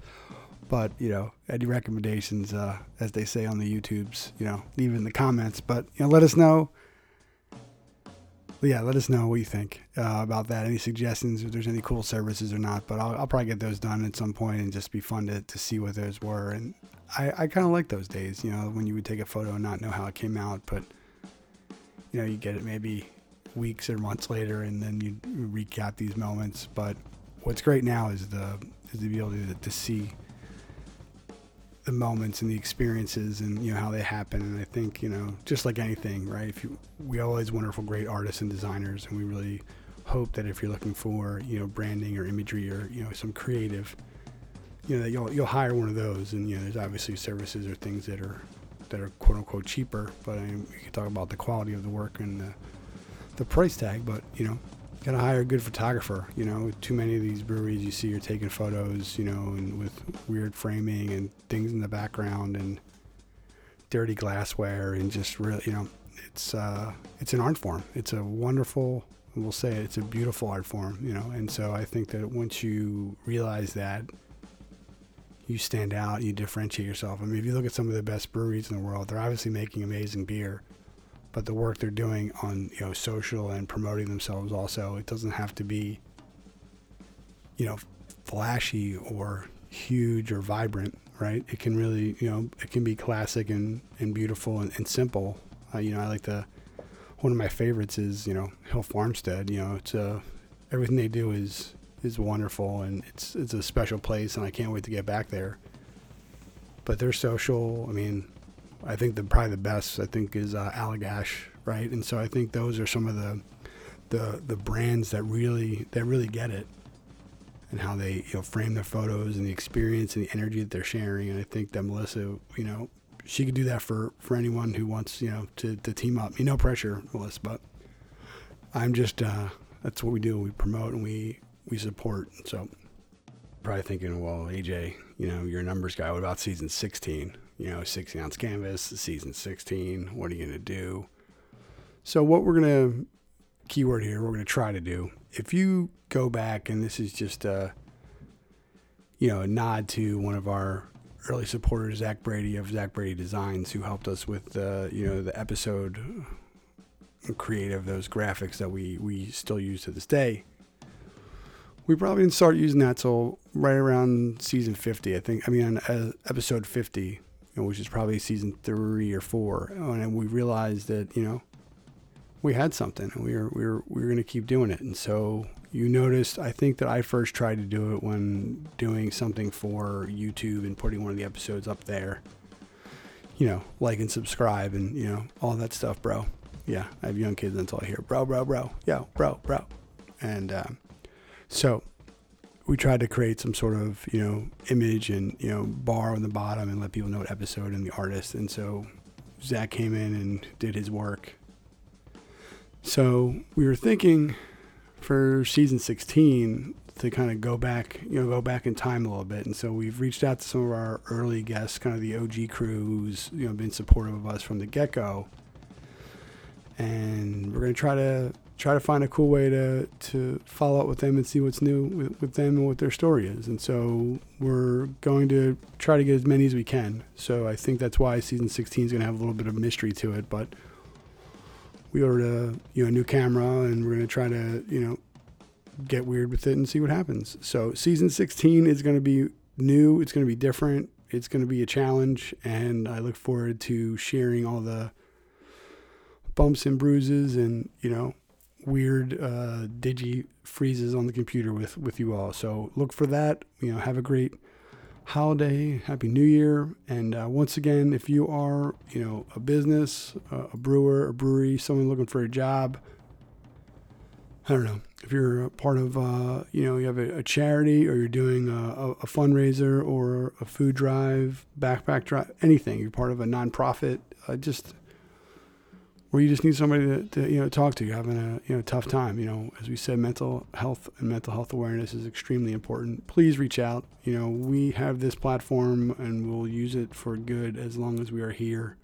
But you know, any recommendations, uh, as they say on the YouTubes, you know, leave in the comments. But you know, let us know. Yeah, let us know what you think uh, about that. Any suggestions? If there's any cool services or not. But I'll, I'll probably get those done at some point and just be fun to, to see what those were. And I, I kind of like those days. You know, when you would take a photo and not know how it came out, but you know, you get it maybe weeks or months later, and then you recap these moments. But what's great now is the is the ability to, to see the moments and the experiences and you know how they happen. And I think you know, just like anything, right? If you we always wonderful, great artists and designers, and we really hope that if you're looking for you know branding or imagery or you know some creative, you know that you'll you'll hire one of those. And you know, there's obviously services or things that are that are quote unquote cheaper, but I mean, we could talk about the quality of the work and the the price tag, but you know, gotta hire a good photographer. You know, too many of these breweries you see are taking photos, you know, and with weird framing and things in the background and dirty glassware and just really, you know, it's uh, it's an art form. It's a wonderful, we'll say it, it's a beautiful art form, you know. And so I think that once you realize that, you stand out, you differentiate yourself. I mean, if you look at some of the best breweries in the world, they're obviously making amazing beer but the work they're doing on you know social and promoting themselves also it doesn't have to be you know flashy or huge or vibrant right? It can really you know it can be classic and, and beautiful and, and simple. Uh, you know i like the one of my favorites is you know hill farmstead. You know it's uh everything they do is is wonderful and it's it's a special place and i can't wait to get back there. But they're social. I mean I think the probably the best I think is uh, Allagash, right? And so I think those are some of the the the brands that really that really get it, and how they you know frame their photos and the experience and the energy that they're sharing. And I think that Melissa, you know, she could do that for for anyone who wants you know to to team up. You know, pressure, Melissa, but I'm just uh, that's what we do. We promote and we we support. So probably thinking, well, AJ, you know, you're a numbers guy. What about season 16? You know, 16 ounce canvas, season 16. What are you going to do? So, what we're going to, keyword here, we're going to try to do, if you go back, and this is just a, you know, a nod to one of our early supporters, Zach Brady of Zach Brady Designs, who helped us with the, you know, the episode creative, those graphics that we, we still use to this day we probably didn't start using that till right around season 50. I think, I mean, uh, episode 50, you know, which is probably season three or four. And we realized that, you know, we had something and we were, we were, we were going to keep doing it. And so you noticed, I think that I first tried to do it when doing something for YouTube and putting one of the episodes up there, you know, like and subscribe and, you know, all that stuff, bro. Yeah. I have young kids until I hear, bro, bro, bro, yo, bro, bro. And, um, so we tried to create some sort of, you know, image and, you know, bar on the bottom and let people know what episode and the artist. And so Zach came in and did his work. So we were thinking for season 16 to kind of go back, you know, go back in time a little bit. And so we've reached out to some of our early guests, kind of the OG crew who's, you know, been supportive of us from the get go. And we're going to try to try to find a cool way to to follow up with them and see what's new with, with them and what their story is. And so we're going to try to get as many as we can. So I think that's why season 16 is going to have a little bit of mystery to it. But we ordered a you know a new camera and we're going to try to you know get weird with it and see what happens. So season 16 is going to be new. It's going to be different. It's going to be a challenge, and I look forward to sharing all the bumps and bruises and you know weird uh, digi freezes on the computer with with you all. So look for that. You know, have a great holiday, happy New Year, and uh, once again, if you are you know a business, uh, a brewer, a brewery, someone looking for a job. I don't know if you're part of, uh, you know, you have a, a charity or you're doing a, a, fundraiser or a food drive, backpack drive, anything. You're part of a nonprofit. Uh, just where you just need somebody to, to, you know talk to. You're having a you know tough time. You know, as we said, mental health and mental health awareness is extremely important. Please reach out. You know, we have this platform and we'll use it for good as long as we are here.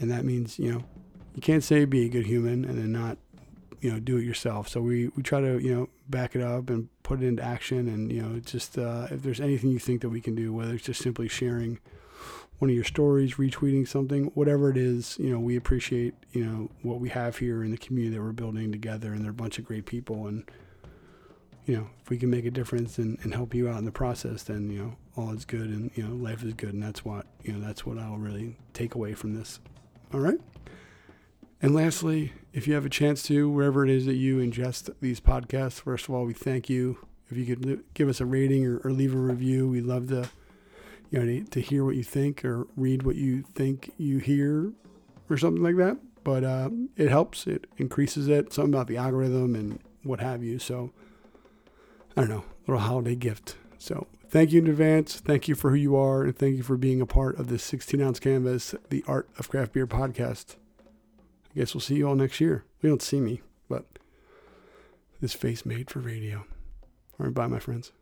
And that means you know you can't say be a good human and then not you know do it yourself. So we we try to you know back it up and put it into action. And you know just uh, if there's anything you think that we can do, whether it's just simply sharing one of your stories, retweeting something, whatever it is, you know, we appreciate, you know, what we have here in the community that we're building together and they're a bunch of great people and you know, if we can make a difference and, and help you out in the process, then, you know, all is good and, you know, life is good and that's what, you know, that's what I'll really take away from this. All right. And lastly, if you have a chance to, wherever it is that you ingest these podcasts, first of all, we thank you. If you could give us a rating or, or leave a review, we'd love to you know, to, hear what you think or read what you think you hear or something like that. But uh, it helps. It increases it. Something about the algorithm and what have you. So I don't know, little holiday gift. So thank you in advance. Thank you for who you are, and thank you for being a part of this 16 ounce canvas, the Art of Craft Beer podcast. I guess we'll see you all next year. We don't see me, but this face made for radio. All right, bye, my friends.